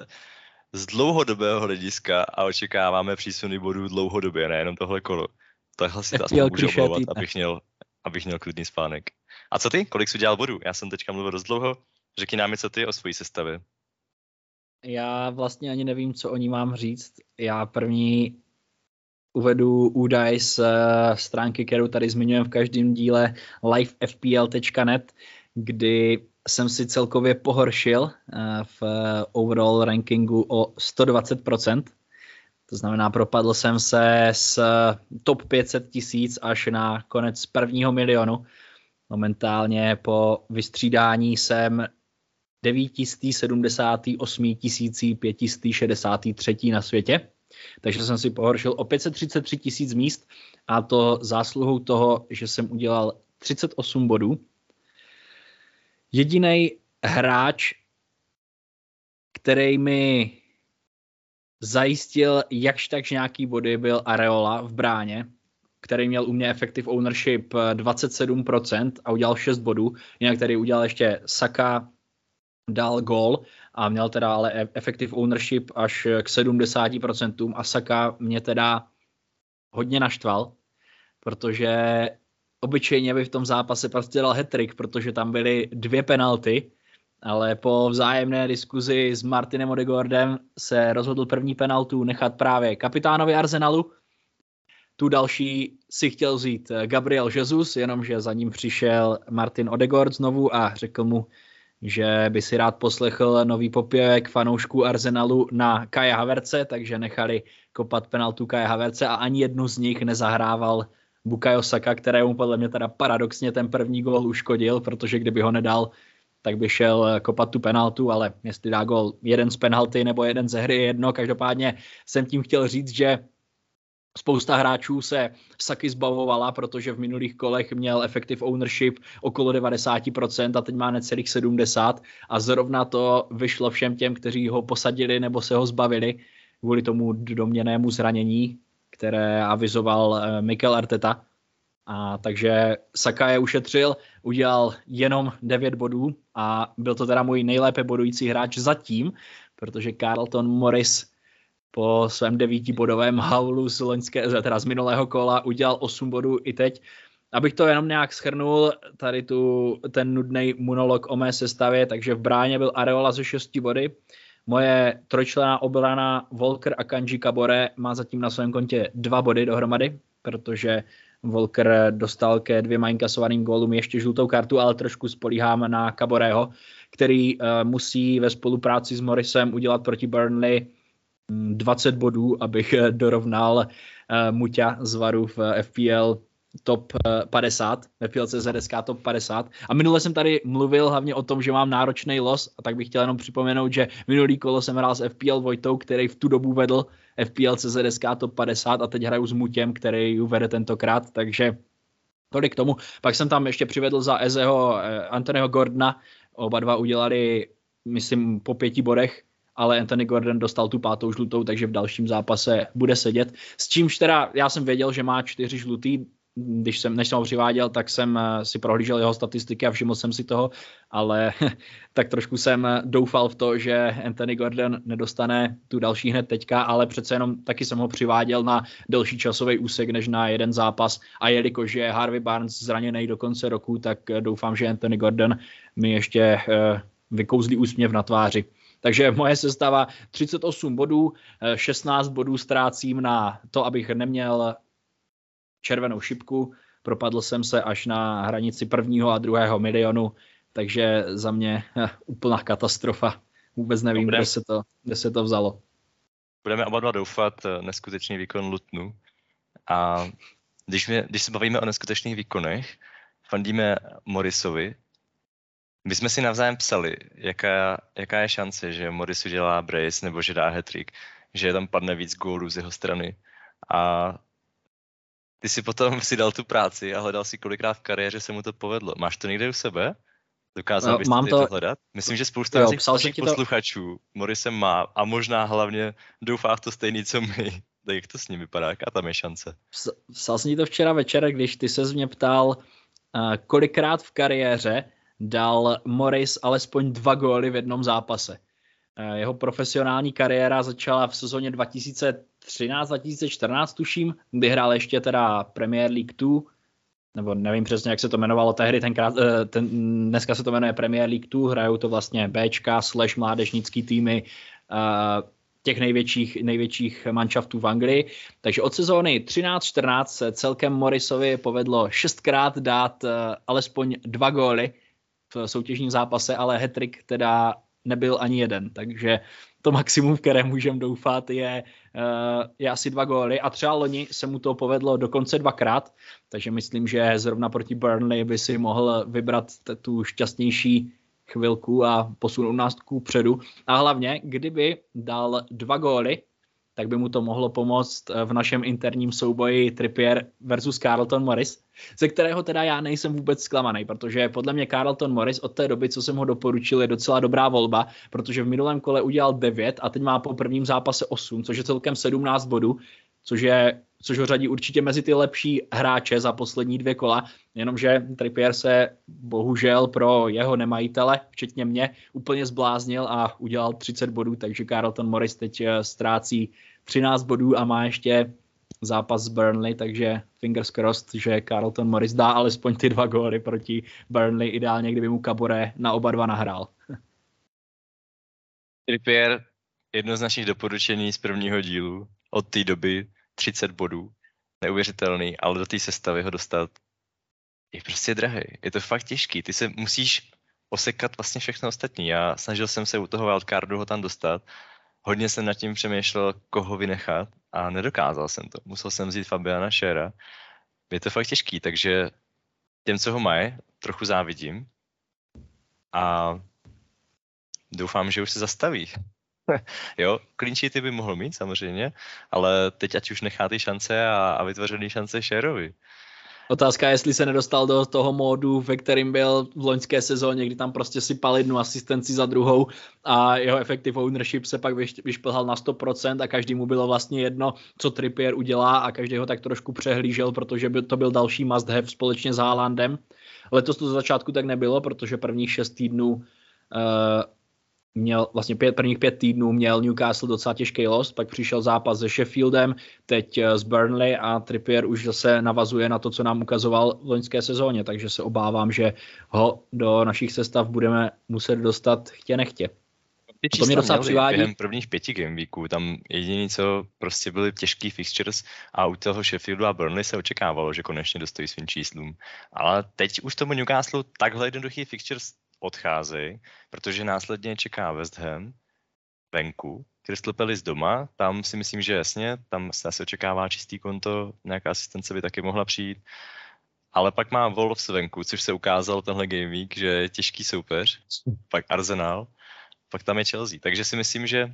z dlouhodobého hlediska a očekáváme přísuny bodů dlouhodobě, nejenom tohle kolo. Takhle si to aspoň můžu omlouvat, abych měl, abych měl klidný spánek. A co ty? Kolik jsi udělal bodů? Já jsem teďka mluvil dost dlouho. Řekni nám co ty o svojí sestavě. Já vlastně ani nevím, co o ní mám říct. Já první uvedu údaj z eh, stránky, kterou tady zmiňujeme v každém díle livefpl.net, kdy jsem si celkově pohoršil eh, v overall rankingu o 120%. To znamená, propadl jsem se z top 500 tisíc až na konec prvního milionu. Momentálně po vystřídání jsem 978 563 na světě. Takže jsem si pohoršil o 533 tisíc míst a to zásluhou toho, že jsem udělal 38 bodů. Jediný hráč, který mi zajistil jakž takž nějaký body, byl Areola v bráně, který měl u mě effective ownership 27% a udělal 6 bodů. Jinak tady udělal ještě Saka, dal gol a měl teda ale e- effective ownership až k 70% a Saka mě teda hodně naštval, protože obyčejně by v tom zápase prostě dal hetrik, protože tam byly dvě penalty, ale po vzájemné diskuzi s Martinem Odegaardem se rozhodl první penaltu nechat právě kapitánovi Arsenalu. Tu další si chtěl vzít Gabriel Jesus, jenomže za ním přišel Martin Odegaard znovu a řekl mu, že by si rád poslechl nový popěvek fanoušků Arsenalu na Kaja Haverce, takže nechali kopat penaltu Kaja Haverce a ani jednu z nich nezahrával Bukayo Saka, kterému podle mě teda paradoxně ten první gol uškodil, protože kdyby ho nedal, tak by šel kopat tu penaltu, ale jestli dá gol jeden z penalty nebo jeden ze hry, jedno. Každopádně jsem tím chtěl říct, že Spousta hráčů se Saky zbavovala, protože v minulých kolech měl effective ownership okolo 90% a teď má necelých 70% a zrovna to vyšlo všem těm, kteří ho posadili nebo se ho zbavili kvůli tomu doměnému zranění, které avizoval eh, Mikel Arteta. A takže Saka je ušetřil, udělal jenom 9 bodů a byl to teda můj nejlépe bodující hráč zatím, protože Carlton Morris po svém devítibodovém haulu z, loňské, teda z minulého kola udělal 8 bodů i teď. Abych to jenom nějak schrnul, tady tu, ten nudný monolog o mé sestavě, takže v bráně byl Areola ze 6 body, moje trojčlená obrana Volker a Kanji Kabore má zatím na svém kontě dva body dohromady, protože Volker dostal ke dvěma inkasovaným gólům ještě žlutou kartu, ale trošku spolíhám na Kaboreho, který uh, musí ve spolupráci s Morrisem udělat proti Burnley 20 bodů, abych eh, dorovnal uh, Muťa z Varu v eh, FPL top 50, FPL CZSK top 50. A minule jsem tady mluvil hlavně o tom, že mám náročný los, a tak bych chtěl jenom připomenout, že minulý kolo jsem hrál s FPL Vojtou, který v tu dobu vedl FPL CZSK top 50 a teď hraju s Mutěm, který ji vede tentokrát, takže tolik k tomu. Pak jsem tam ještě přivedl za Ezeho Anthonyho Gordona, oba dva udělali myslím, po pěti bodech, ale Anthony Gordon dostal tu pátou žlutou, takže v dalším zápase bude sedět. S čímž teda já jsem věděl, že má čtyři žlutý, když jsem, než jsem ho přiváděl, tak jsem eh, si prohlížel jeho statistiky a všiml jsem si toho, ale tak trošku jsem doufal v to, že Anthony Gordon nedostane tu další hned teďka, ale přece jenom taky jsem ho přiváděl na delší časový úsek než na jeden zápas a jelikož je Harvey Barnes zraněný do konce roku, tak eh, doufám, že Anthony Gordon mi ještě eh, vykouzlí úsměv na tváři. Takže moje sestava 38 bodů, 16 bodů ztrácím na to, abych neměl červenou šipku, propadl jsem se až na hranici prvního a druhého milionu, takže za mě eh, úplná katastrofa. Vůbec nevím, kde se, to, kde se to vzalo. Budeme oba dva doufat eh, neskutečný výkon Lutnu. A když, mě, když se bavíme o neskutečných výkonech, fandíme Morisovi. My jsme si navzájem psali, jaká, jaká je šance, že Morris udělá brace nebo že dá hat že tam padne víc gólů z jeho strany. A ty si potom si dal tu práci a hledal si kolikrát v kariéře se mu to povedlo. Máš to někde u sebe? Dokázal no, bys mám to... to hledat? Myslím, že spousta jo, našich posluchačů to... Morisem má a možná hlavně doufá v to stejný, co my. Tak jak to s ním vypadá? Jaká tam je šance? Psal jsem ti to včera večer, když ty se mě ptal, uh, kolikrát v kariéře dal Morris alespoň dva góly v jednom zápase. Uh, jeho profesionální kariéra začala v sezóně 2000 2013-2014 tuším, kdy hrál ještě teda Premier League 2, nebo nevím přesně, jak se to jmenovalo tehdy, tenkrát, eh, ten, dneska se to jmenuje Premier League 2, hrajou to vlastně Bčka slash mládežnický týmy uh, těch největších, největších manšaftů v Anglii. Takže od sezóny 13-14 se celkem Morrisovi povedlo šestkrát dát alespoň dva góly v soutěžním zápase, ale hetrik teda nebyl ani jeden, takže to maximum, v které můžeme doufat, je, eh, je asi dva góly a třeba loni se mu to povedlo dokonce dvakrát, takže myslím, že zrovna proti Burnley by si mohl vybrat tu šťastnější chvilku a posunout nás předu. A hlavně, kdyby dal dva góly, tak by mu to mohlo pomoct eh, v našem interním souboji Trippier versus Carlton Morris, ze kterého teda já nejsem vůbec zklamaný, protože podle mě Carlton Morris od té doby, co jsem ho doporučil, je docela dobrá volba, protože v minulém kole udělal 9 a teď má po prvním zápase 8, což je celkem 17 bodů, což je což ho řadí určitě mezi ty lepší hráče za poslední dvě kola, jenomže Trippier se bohužel pro jeho nemajitele, včetně mě, úplně zbláznil a udělal 30 bodů, takže Carlton Morris teď eh, ztrácí 13 bodů a má ještě zápas s Burnley, takže fingers crossed, že Carlton Morris dá alespoň ty dva góly proti Burnley, ideálně kdyby mu Kabore na oba dva nahrál. Trippier, jedno z našich doporučení z prvního dílu od té doby 30 bodů, neuvěřitelný, ale do té sestavy ho dostat je prostě drahý. Je to fakt těžký. Ty se musíš osekat vlastně všechno ostatní. Já snažil jsem se u toho wildcardu ho tam dostat. Hodně jsem nad tím přemýšlel, koho vynechat a nedokázal jsem to. Musel jsem vzít Fabiana Šera. Je to fakt těžký, takže těm, co ho mají, trochu závidím. A doufám, že už se zastaví. jo, ty by mohl mít samozřejmě, ale teď ať už nechá ty šance a, a vytvořený šance Sherovi. Otázka je, jestli se nedostal do toho módu, ve kterým byl v loňské sezóně, kdy tam prostě sypal jednu asistenci za druhou a jeho effective ownership se pak vyšplhal na 100% a každý mu bylo vlastně jedno, co Trippier udělá a každý ho tak trošku přehlížel, protože by to byl další must have společně s Haalandem. Letos to za začátku tak nebylo, protože prvních šest týdnů uh, měl vlastně pět, prvních pět týdnů měl Newcastle docela těžký los, pak přišel zápas se Sheffieldem, teď s eh, Burnley a Trippier už zase navazuje na to, co nám ukazoval v loňské sezóně, takže se obávám, že ho do našich sestav budeme muset dostat chtě nechtě. to mě docela přivádí. Během prvních pěti gameweeků, tam jediný, co prostě byly těžký fixtures a u toho Sheffieldu a Burnley se očekávalo, že konečně dostojí svým číslům. Ale teď už tomu Newcastle takhle jednoduchý fixtures odcházejí, protože následně čeká West Ham venku, Crystal Palace doma, tam si myslím, že jasně, tam se asi očekává čistý konto, nějaká asistence by taky mohla přijít. Ale pak má Wolves venku, což se ukázal tenhle game week, že je těžký soupeř, pak Arsenal, pak tam je Chelsea. Takže si myslím, že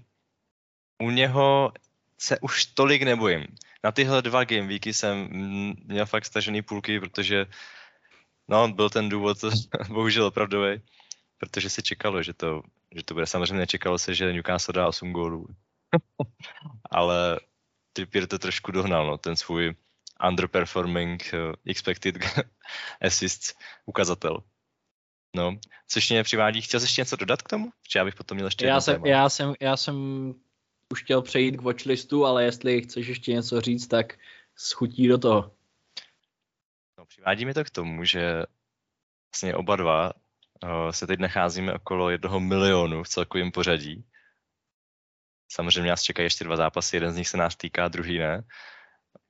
u něho se už tolik nebojím. Na tyhle dva game weeky jsem měl fakt stažený půlky, protože no, byl ten důvod bohužel opravdový protože se čekalo, že to, že to bude. Samozřejmě nečekalo se, že Newcastle dá 8 gólů. Ale Trippier to trošku dohnal, no, ten svůj underperforming uh, expected assists ukazatel. No, což mě přivádí, chtěl jsi ještě něco dodat k tomu? Či já bych potom měl ještě já jsem, já jsem, já jsem už chtěl přejít k watchlistu, ale jestli chceš ještě něco říct, tak schutí do toho. No, přivádí mi to k tomu, že vlastně oba dva uh, se teď nacházíme okolo jednoho milionu v celkovém pořadí. Samozřejmě nás čekají ještě dva zápasy, jeden z nich se nás týká, druhý ne.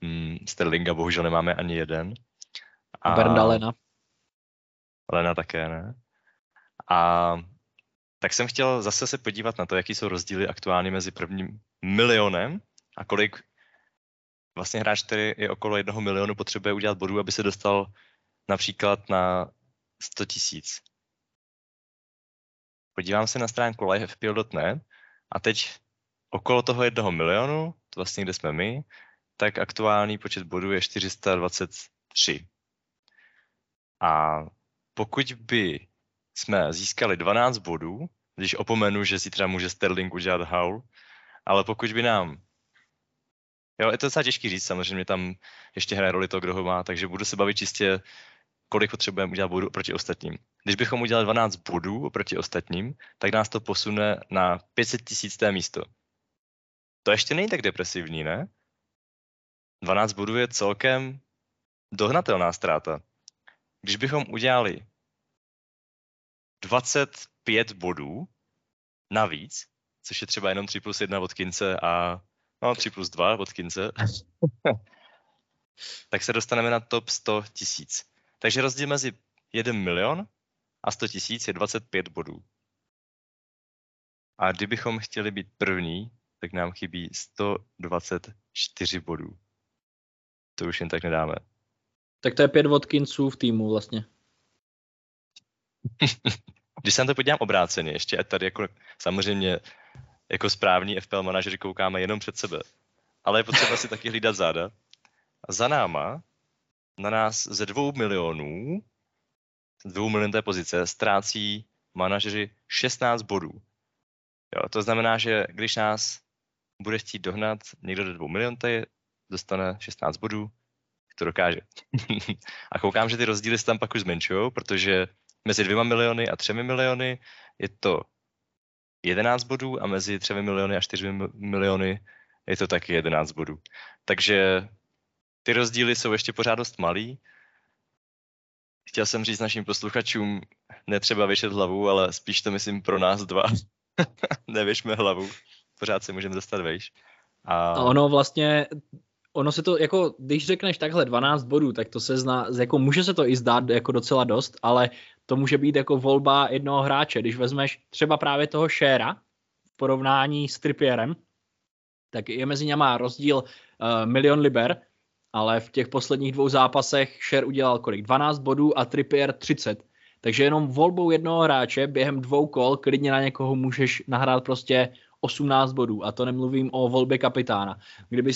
Mm, Sterlinga bohužel nemáme ani jeden. A Berndalena. Lena také ne. A tak jsem chtěl zase se podívat na to, jaký jsou rozdíly aktuálně mezi prvním milionem a kolik vlastně hráč, který je okolo jednoho milionu, potřebuje udělat bodů, aby se dostal například na 100 tisíc. Podívám se na stránku livefpl.net a teď okolo toho jednoho milionu, to vlastně kde jsme my, tak aktuální počet bodů je 423. A pokud by jsme získali 12 bodů, když opomenu, že zítra může Sterling udělat haul, ale pokud by nám Jo, je to docela těžký říct, samozřejmě tam ještě hraje roli to, kdo ho má, takže budu se bavit čistě, kolik potřebujeme udělat bodů oproti ostatním. Když bychom udělali 12 bodů oproti ostatním, tak nás to posune na 500 tisícté místo. To ještě není tak depresivní, ne? 12 bodů je celkem dohnatelná ztráta. Když bychom udělali 25 bodů navíc, což je třeba jenom 3 plus 1 od Kince a no, 3 plus 2 od Kince, tak se dostaneme na top 100 tisíc. Takže rozdíl mezi 1 milion a 100 tisíc je 25 bodů. A kdybychom chtěli být první, tak nám chybí 124 bodů. To už jen tak nedáme. Tak to je pět Watkinsů v týmu vlastně. Když se na to podívám obráceně, ještě a tady jako samozřejmě jako správní FPL manažeři koukáme jenom před sebe. Ale je potřeba si taky hlídat záda. A za náma, na nás ze dvou milionů, dvou milionů té pozice, ztrácí manažeři 16 bodů. Jo, to znamená, že když nás bude chtít dohnat někdo do dvou milionů, dostane 16 bodů, to dokáže. a koukám, že ty rozdíly se tam pak už zmenšují, protože mezi dvěma miliony a třemi miliony je to 11 bodů a mezi třemi miliony a čtyřmi miliony je to taky 11 bodů. Takže ty rozdíly jsou ještě pořád dost malý. Chtěl jsem říct našim posluchačům, netřeba věšet hlavu, ale spíš to myslím pro nás dva. Nevěšme hlavu, pořád se můžeme dostat vejš. A ono vlastně ono se to, jako, když řekneš takhle 12 bodů, tak to se zná, jako může se to i zdát jako docela dost, ale to může být jako volba jednoho hráče. Když vezmeš třeba právě toho Shera v porovnání s Trippierem, tak je mezi něma rozdíl uh, milion liber, ale v těch posledních dvou zápasech Sher udělal kolik? 12 bodů a Trippier 30. Takže jenom volbou jednoho hráče během dvou kol klidně na někoho můžeš nahrát prostě 18 bodů a to nemluvím o volbě kapitána. Kdyby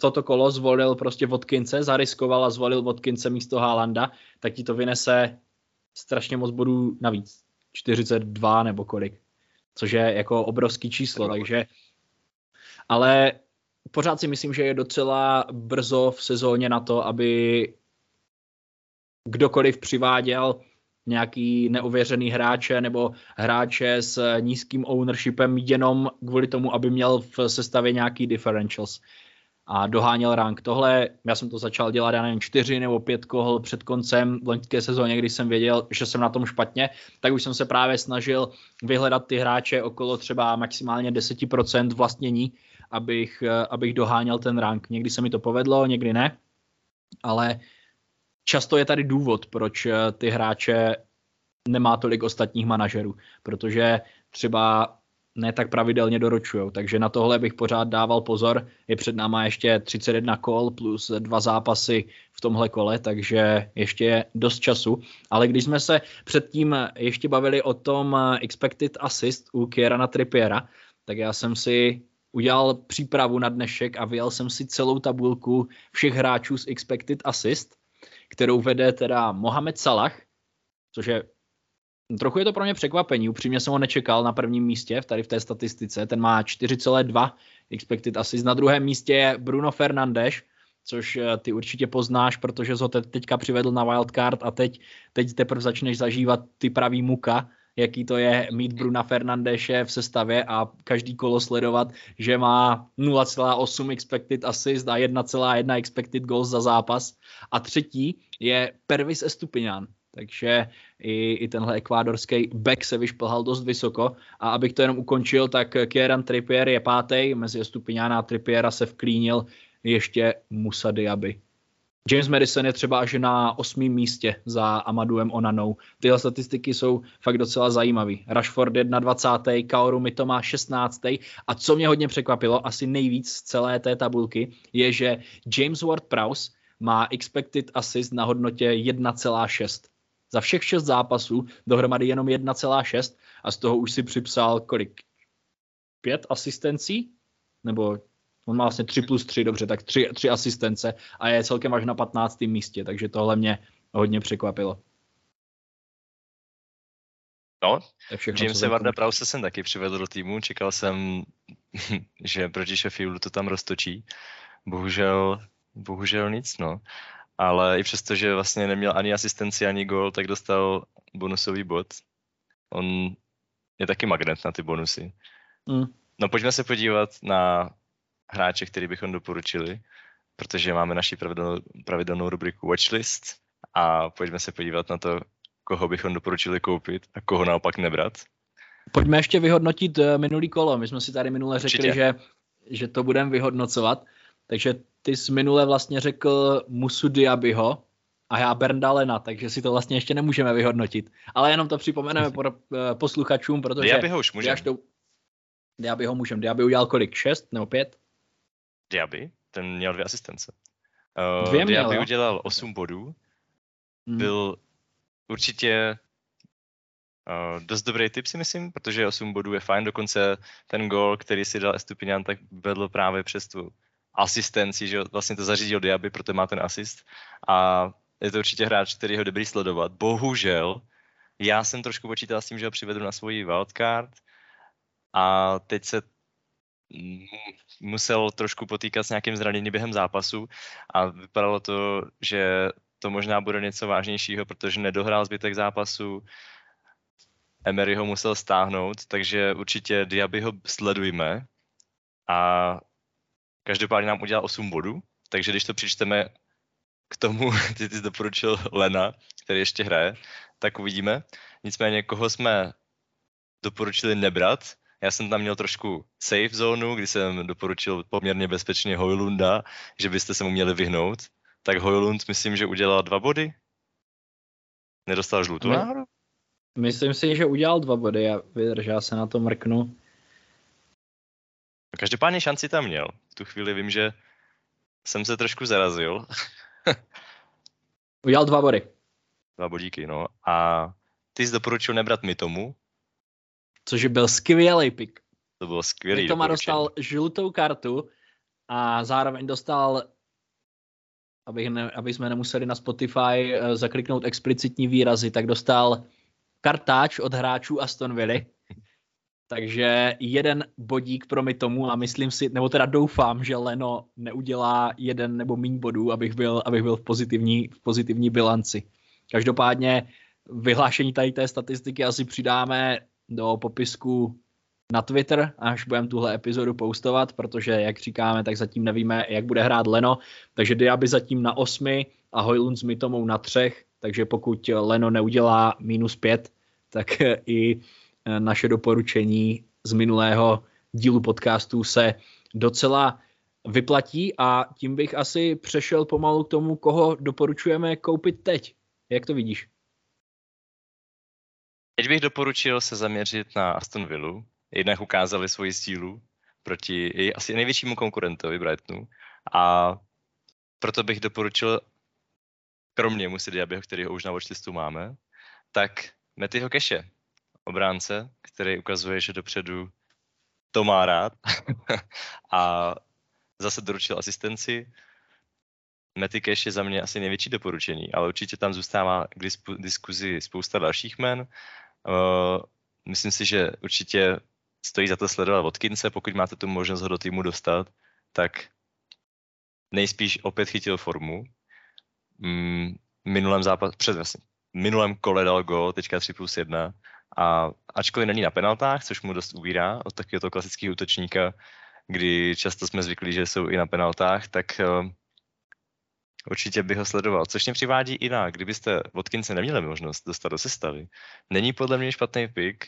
toto kolo zvolil prostě Vodkince, zariskoval a zvolil Vodkince místo Haalanda, tak ti to vynese strašně moc bodů navíc. 42 nebo kolik. Což je jako obrovský číslo, takže ale pořád si myslím, že je docela brzo v sezóně na to, aby kdokoliv přiváděl nějaký neuvěřený hráče nebo hráče s nízkým ownershipem jenom kvůli tomu, aby měl v sestavě nějaký differentials a doháněl rank. Tohle, já jsem to začal dělat, já nevím, čtyři nebo pět kol před koncem loňské sezóně, když jsem věděl, že jsem na tom špatně, tak už jsem se právě snažil vyhledat ty hráče okolo třeba maximálně 10% vlastnění, abych, abych doháněl ten rank. Někdy se mi to povedlo, někdy ne, ale často je tady důvod, proč eh, ty hráče nemá tolik ostatních manažerů, protože třeba ne tak pravidelně doručují. Takže na tohle bych pořád dával pozor. Je před náma ještě 31 kol plus dva zápasy v tomhle kole, takže ještě je dost času. Ale když jsme se předtím ještě bavili o tom eh, expected assist u Kierana Trippiera, tak já jsem si udělal přípravu na dnešek a vyjel jsem si celou tabulku všech hráčů s expected assist kterou vede teda Mohamed Salah, což je Trochu je to pro mě překvapení, upřímně jsem ho nečekal na prvním místě tady v té statistice, ten má 4,2 expected assist, na druhém místě je Bruno Fernandes, což eh, ty určitě poznáš, protože jsi ho teďka přivedl na wildcard a teď, teď teprve začneš zažívat ty pravý muka, jaký to je mít Bruna Fernandeše v sestavě a každý kolo sledovat, že má 0,8 expected assist a 1,1 expected goals za zápas. A třetí je Pervis Estupiñán, takže i, i tenhle ekvádorský back se vyšplhal dost vysoko. A abych to jenom ukončil, tak Kieran Trippier je pátý, mezi Estupiňána a Trippiera se vklínil ještě Musa Diaby. James Madison je třeba až na osmém místě za Amaduem Onanou. Tyhle statistiky jsou fakt docela zajímavé. Rashford 21. Kaoru Mitoma 16. A co mě hodně překvapilo, asi nejvíc z celé té tabulky, je, že James Ward-Prowse má expected assist na hodnotě 1,6. Za všech šest zápasů dohromady jenom 1,6 a z toho už si připsal kolik? Pět asistencí? Nebo On má vlastně 3 plus 3, dobře, tak 3, 3 asistence a je celkem až na 15. místě, takže tohle mě hodně překvapilo. No, Jamesa Varda Prause jsem taky přivedl do týmu, čekal jsem, že proti Sheffieldu to tam roztočí. Bohužel, bohužel nic, no. Ale i přesto, že vlastně neměl ani asistenci, ani gol, tak dostal bonusový bod. On je taky magnet na ty bonusy. Mm. No pojďme se podívat na hráče, který bychom doporučili, protože máme naši pravidelnou, pravidelnou rubriku Watchlist a pojďme se podívat na to, koho bychom doporučili koupit a koho naopak nebrat. Pojďme ještě vyhodnotit eh, minulý kolo. My jsme si tady minule řekli, že, že to budeme vyhodnocovat. Takže ty jsi minule vlastně řekl Musu Diabyho a já Berndalena, takže si to vlastně ještě nemůžeme vyhodnotit. Ale jenom to připomeneme po, eh, posluchačům, protože... Diabyho už můžeme. Diabyho můžeme. Diaby udělal kolik? Šest nebo pět? Diaby, ten měl dvě asistence. Uh, dvě měl, Diaby udělal 8 bodů, hmm. byl určitě uh, dost dobrý tip si myslím, protože 8 bodů je fajn, dokonce ten gol, který si dal Estupinian, tak vedl právě přes tu asistenci, že vlastně to zařídil Diaby, proto má ten asist a je to určitě hráč, který ho dobrý sledovat. Bohužel, já jsem trošku počítal s tím, že ho přivedu na svoji wildcard a teď se musel trošku potýkat s nějakým zraněním během zápasu a vypadalo to, že to možná bude něco vážnějšího, protože nedohrál zbytek zápasu, Emery ho musel stáhnout, takže určitě Diaby ho sledujme a každopádně nám udělal 8 bodů, takže když to přičteme k tomu, ty jsi doporučil Lena, který ještě hraje, tak uvidíme. Nicméně, koho jsme doporučili nebrat, já jsem tam měl trošku safe zónu, kdy jsem doporučil poměrně bezpečně Hojlunda, že byste se mu měli vyhnout. Tak Hojlund myslím, že udělal dva body. Nedostal žlutou My, náhodou? Myslím si, že udělal dva body, já vydrž, já se na to mrknu. Každopádně šanci tam měl. V tu chvíli vím, že jsem se trošku zarazil. udělal dva body. Dva bodíky, no. A ty jsi doporučil nebrat mi tomu, což byl skvělý pick. To bylo skvělý. Toma dostal žlutou kartu a zároveň dostal, aby, ne, aby jsme nemuseli na Spotify uh, zakliknout explicitní výrazy, tak dostal kartáč od hráčů Aston Villa. Takže jeden bodík pro mi tomu a myslím si, nebo teda doufám, že Leno neudělá jeden nebo méně bodů, abych byl, abych byl v pozitivní, v pozitivní bilanci. Každopádně vyhlášení tady té statistiky asi přidáme do popisku na Twitter, až budeme tuhle epizodu postovat, protože, jak říkáme, tak zatím nevíme, jak bude hrát Leno, takže Diaby zatím na osmi a Hojlund s Mitomou na třech, takže pokud Leno neudělá minus pět, tak i naše doporučení z minulého dílu podcastu se docela vyplatí a tím bych asi přešel pomalu k tomu, koho doporučujeme koupit teď. Jak to vidíš? Teď bych doporučil se zaměřit na Aston Villa. Jednak ukázali svoji sílu proti asi největšímu konkurentovi Brightonu a proto bych doporučil, kromě Musy Diabyho, kterýho už na watchlistu máme, tak Metyho Keše, obránce, který ukazuje, že dopředu to má rád a zase doručil asistenci. Mety Cash je za mě asi největší doporučení, ale určitě tam zůstává k diskuzi spousta dalších men Uh, myslím si, že určitě stojí za to sledovat Watkinse, pokud máte tu možnost ho do týmu dostat, tak nejspíš opět chytil formu. Mm, minulém zápas, před vlastně, minulém kole dal gol, teďka 3 plus 1 a ačkoliv není na penaltách, což mu dost ubírá od takového klasického útočníka, kdy často jsme zvyklí, že jsou i na penaltách, tak uh, určitě bych ho sledoval. Což mě přivádí i na, kdybyste Watkinse neměli možnost dostat do sestavy, není podle mě špatný pick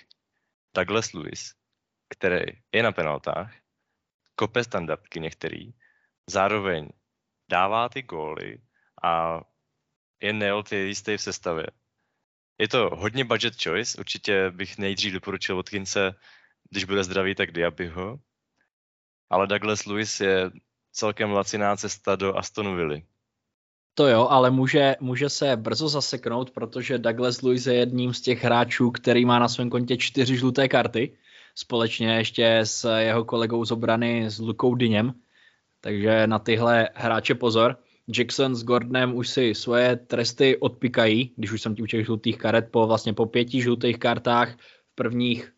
Douglas Lewis, který je na penaltách, kope standardky některý, zároveň dává ty góly a je Neil ty jistý v sestavě. Je to hodně budget choice, určitě bych nejdřív doporučil Watkinse, když bude zdravý, tak Diabyho. Ale Douglas Lewis je celkem laciná cesta do Aston Villa. To jo, ale může, může se brzo zaseknout, protože Douglas Lewis je jedním z těch hráčů, který má na svém kontě čtyři žluté karty, společně ještě s jeho kolegou z obrany s Lukou Dyněm. Takže na tyhle hráče pozor. Jackson s Gordonem už si svoje tresty odpikají, když už jsem ti u těch žlutých karet, po vlastně po pěti žlutých kartách v prvních,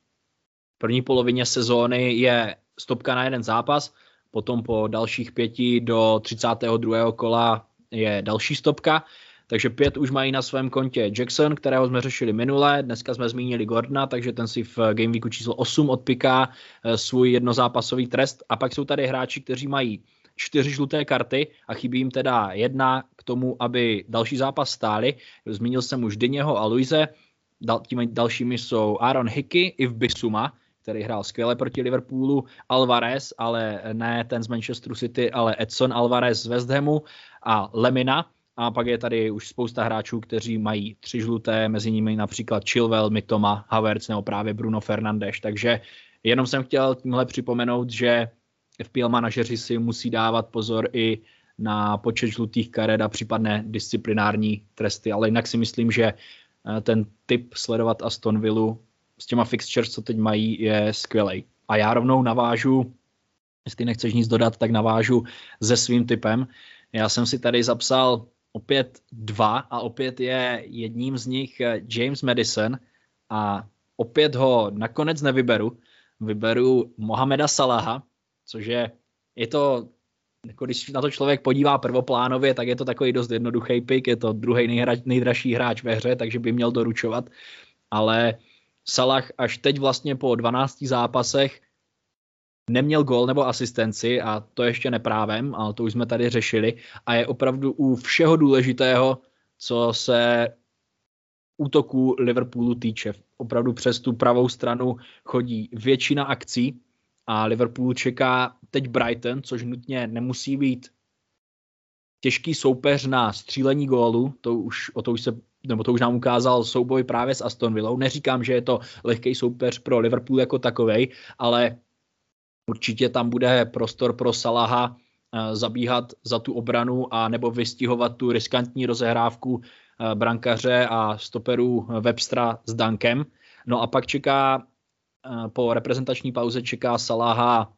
první polovině sezóny je stopka na jeden zápas, potom po dalších pěti do 32. kola je další stopka, takže pět už mají na svém kontě Jackson, kterého jsme řešili minule, dneska jsme zmínili Gordona, takže ten si v Game Weeku číslo 8 odpiká eh, svůj jednozápasový trest. A pak jsou tady hráči, kteří mají čtyři žluté karty a chybí jim teda jedna k tomu, aby další zápas stáli. Zmínil jsem už Dyněho a Luise, dal, těmi dalšími jsou Aaron Hickey i v Bisuma, který hrál skvěle proti Liverpoolu, Alvarez, ale ne ten z Manchesteru City, ale Edson Alvarez z West Hamu a Lemina. A pak je tady už spousta hráčů, kteří mají tři žluté, mezi nimi například Chilwell, Mitoma, Havertz nebo právě Bruno Fernandes. Takže jenom jsem chtěl tímhle připomenout, že FPL manažeři si musí dávat pozor i na počet žlutých karet a případné disciplinární tresty, ale jinak si myslím, že eh, ten typ sledovat Aston Villa s těma fixtures, co teď mají, je skvělý. A já rovnou navážu, jestli nechceš nic dodat, tak navážu se svým typem. Já jsem si tady zapsal opět dva a opět je jedním z nich eh, James Madison a opět ho nakonec nevyberu. Vyberu Mohameda Salaha, což je, je to, jako když na to člověk podívá prvoplánově, tak je to takový dost jednoduchý pick, je to druhý nejdražší hráč ve hře, takže by měl doručovat, ale Salah až teď vlastně po 12 zápasech neměl gol nebo asistenci a to ještě neprávem, ale to už jsme tady řešili a je opravdu u všeho důležitého, co se útoku Liverpoolu týče. Opravdu přes tu pravou stranu chodí většina akcí a Liverpool čeká teď Brighton, což nutně nemusí být těžký soupeř na střílení gólu, to už, o to už se nebo to už nám ukázal souboj právě s Aston Villou. Neříkám, že je to lehký soupeř pro Liverpool jako takovej, ale určitě tam bude prostor pro Salaha eh, zabíhat za tu obranu a nebo vystihovat tu riskantní rozehrávku eh, brankaře a stoperů Webstra s Dankem. No a pak čeká eh, po reprezentační pauze čeká Salaha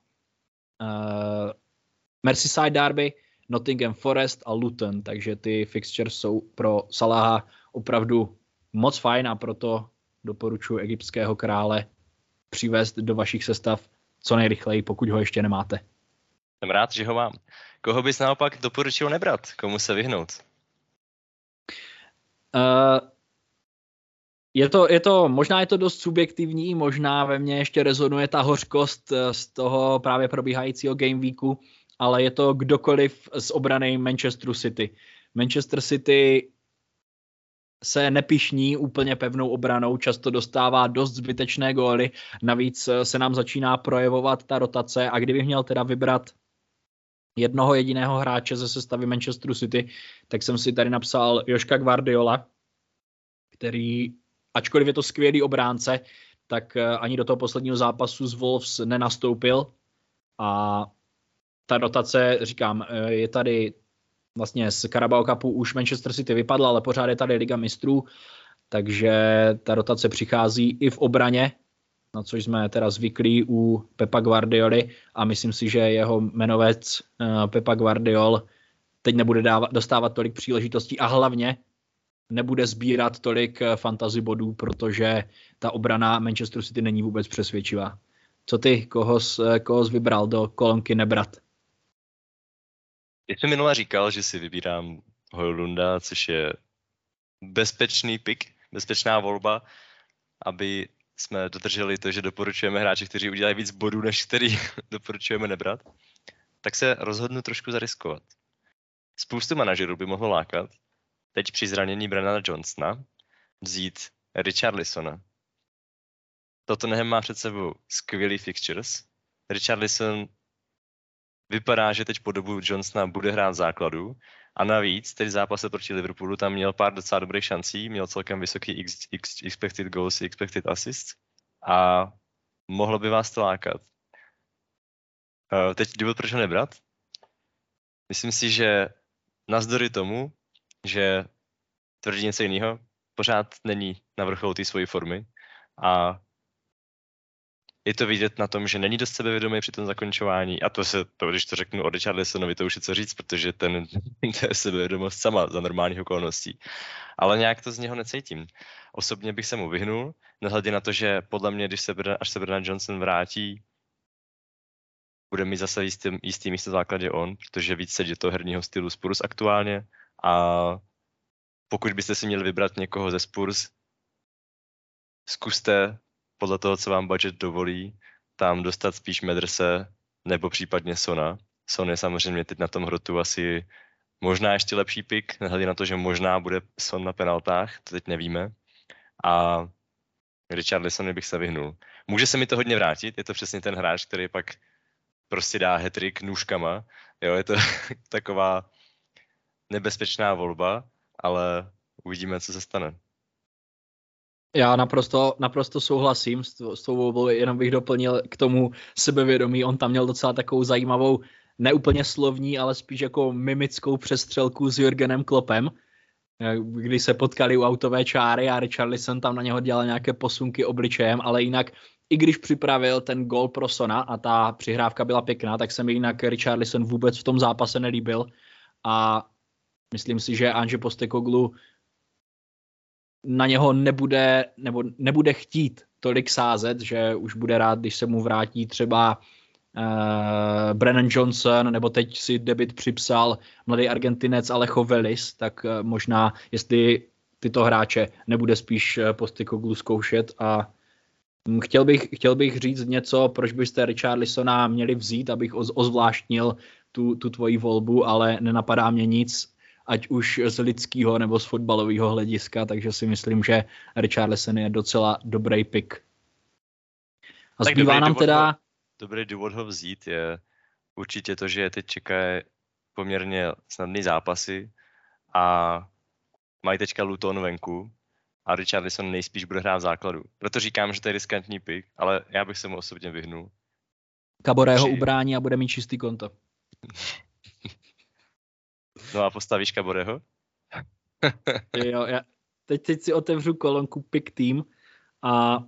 Merseyside Derby, Nottingham Forest a Luton, takže ty fixtures jsou pro Salaha opravdu moc fajn a proto doporučuji egyptského krále přivést do vašich sestav co nejrychleji, pokud ho ještě nemáte. Jsem rád, že ho mám. Koho bys naopak doporučil nebrat? Komu se vyhnout? Uh, je to, je to, možná je to dost subjektivní, možná ve mně ještě rezonuje ta hořkost eh, z toho právě probíhajícího game weeku, ale je to kdokoliv z obrany Manchesteru City. Manchester City se nepišní úplně pevnou obranou, často dostává dost zbytečné góly, navíc eh, se nám začíná projevovat ta rotace a kdybych měl teda vybrat jednoho jediného hráče ze sestavy Manchesteru City, tak jsem si tady napsal Joška Guardiola, který, ačkoliv je to skvělý obránce, tak eh, ani do toho posledního zápasu z Wolves nenastoupil. A ta rotace, říkám, eh, je tady vlastně z Carabao Cupu už Manchester City vypadla, ale pořád je tady Liga mistrů, takže ta rotace přichází i v obraně, na což jsme teda zvyklí u Pepa Guardioli a myslím si, že jeho jmenovec uh, Pepa Guardiol teď nebude dávat, dostávat tolik příležitostí a hlavně nebude sbírat tolik eh, fantasy bodů, protože ta obrana Manchester City není vůbec přesvědčivá. Co ty, koho jsi, eh, koho jsi vybral do kolonky nebrat? Já jsem minule říkal, že si vybírám Hojlunda, což je bezpečný pick, bezpečná volba, aby jsme dodrželi to, že doporučujeme hráči, kteří udělají víc bodů, než který doporučujeme nebrat, tak se rozhodnu trošku zariskovat. Spoustu manažerů by mohlo lákat, teď při zranění Brennana Johnsona, vzít Richarlisona. Tottenham má před sebou skvělý fixtures. Richarlison vypadá, že teď po dobu Johnsona bude hrát základu a navíc teď v zápase proti Liverpoolu tam měl pár docela dobrých šancí, měl celkem vysoký x, x, expected goals, expected assists a mohlo by vás to lákat. Uh, teď důvod, proč ho nebrat? Myslím si, že navzdory tomu, že tvrdí něco jiného, pořád není na vrcholu té svojí formy a je to vidět na tom, že není dost sebevědomý při tom zakončování a to se, to, když to řeknu o Richarlisonovi, to už je co říct, protože ten, to je sebevědomost sama za normálních okolností. Ale nějak to z něho necítím. Osobně bych se mu vyhnul, nehledě na to, že podle mě, když se, až se Bernard Johnson vrátí, bude mít zase jistý, jistý místo v základě on, protože víc sedí toho herního stylu Spurs aktuálně a pokud byste si měli vybrat někoho ze Spurs, zkuste podle toho, co vám budget dovolí, tam dostat spíš Medrse nebo případně Sona. Son je samozřejmě teď na tom hrotu asi možná ještě lepší pick, nehledě na to, že možná bude Son na penaltách, to teď nevíme. A Richard Lisson bych se vyhnul. Může se mi to hodně vrátit, je to přesně ten hráč, který pak prostě dá hetrik nůžkama. Jo, je to taková nebezpečná volba, ale uvidíme, co se stane. Já naprosto, naprosto souhlasím s, s tou volbou, jenom bych doplnil k tomu sebevědomí. On tam měl docela takovou zajímavou, neúplně slovní, ale spíš jako mimickou přestřelku s Jurgenem Klopem, kdy se potkali u autové čáry a Richarlison tam na něho dělal nějaké posunky obličejem, ale jinak i když připravil ten gol pro Sona a ta přihrávka byla pěkná, tak se mi jinak Richarlison vůbec v tom zápase nelíbil a myslím si, že Anže Postekoglu na něho nebude, nebo nebude chtít tolik sázet, že už bude rád, když se mu vrátí třeba uh, Brennan Johnson, nebo teď si debit připsal mladý Argentinec Alejo Velis, tak uh, možná, jestli tyto hráče nebude spíš uh, Postekoglu zkoušet a um, chtěl bych, chtěl bych říct něco, proč byste Richarlisona měli vzít, abych ozvláštnil tu, tu tvoji volbu, ale nenapadá mě nic ať už z lidského nebo z fotbalového hlediska, takže si myslím, že Richarlison je docela dobrý pick. A tak zbývá nám teda... Ho, dobrý důvod ho vzít je určitě to, že teď čeká poměrně snadný zápasy a mají teďka Luton venku a Richarlison nejspíš bude hrát v základu. Proto říkám, že to je riskantní pick, ale já bych se mu osobně vyhnul. Kaborého Při... ubrání a bude mít čistý konto. No a postavíš Kaboreho? jo, já teď, teď si otevřu kolonku Pick Team a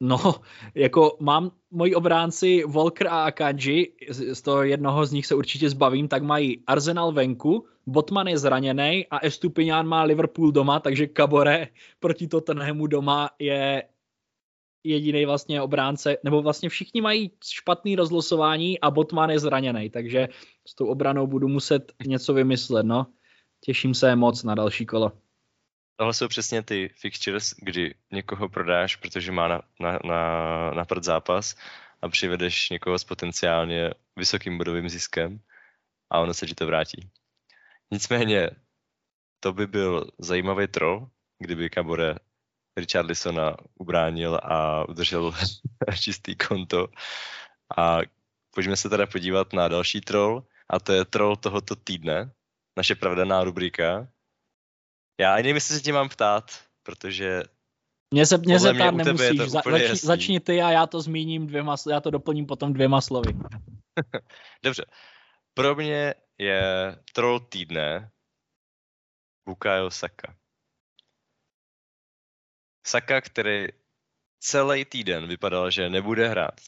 no, jako mám moji obránci Volker a Akanji, z toho jednoho z nich se určitě zbavím, tak mají Arsenal venku, Botman je zraněný a Estupinian má Liverpool doma, takže Kabore proti Tottenhamu doma je jediný vlastně obránce, nebo vlastně všichni mají špatný rozlosování a Botman je zraněný, takže s tou obranou budu muset něco vymyslet, no. Těším se moc na další kolo. Tohle jsou přesně ty fixtures, kdy někoho prodáš, protože má na, na, na, na prd zápas a přivedeš někoho s potenciálně vysokým bodovým ziskem a ono se ti to vrátí. Nicméně, to by byl zajímavý troll, kdyby Kabore Richarlisona ubránil a udržel čistý konto. A pojďme se teda podívat na další troll, a to je troll tohoto týdne, naše pravidelná rubrika. Já ani nevím, jestli se tě mám ptát, protože mě se, mě se ptát nemusíš, Za, zač, začni ty a já to zmíním dvěma, já to doplním potom dvěma slovy. Dobře. Pro mě je troll týdne Bukayo Saka. Saka, který celý týden vypadal, že nebude hrát.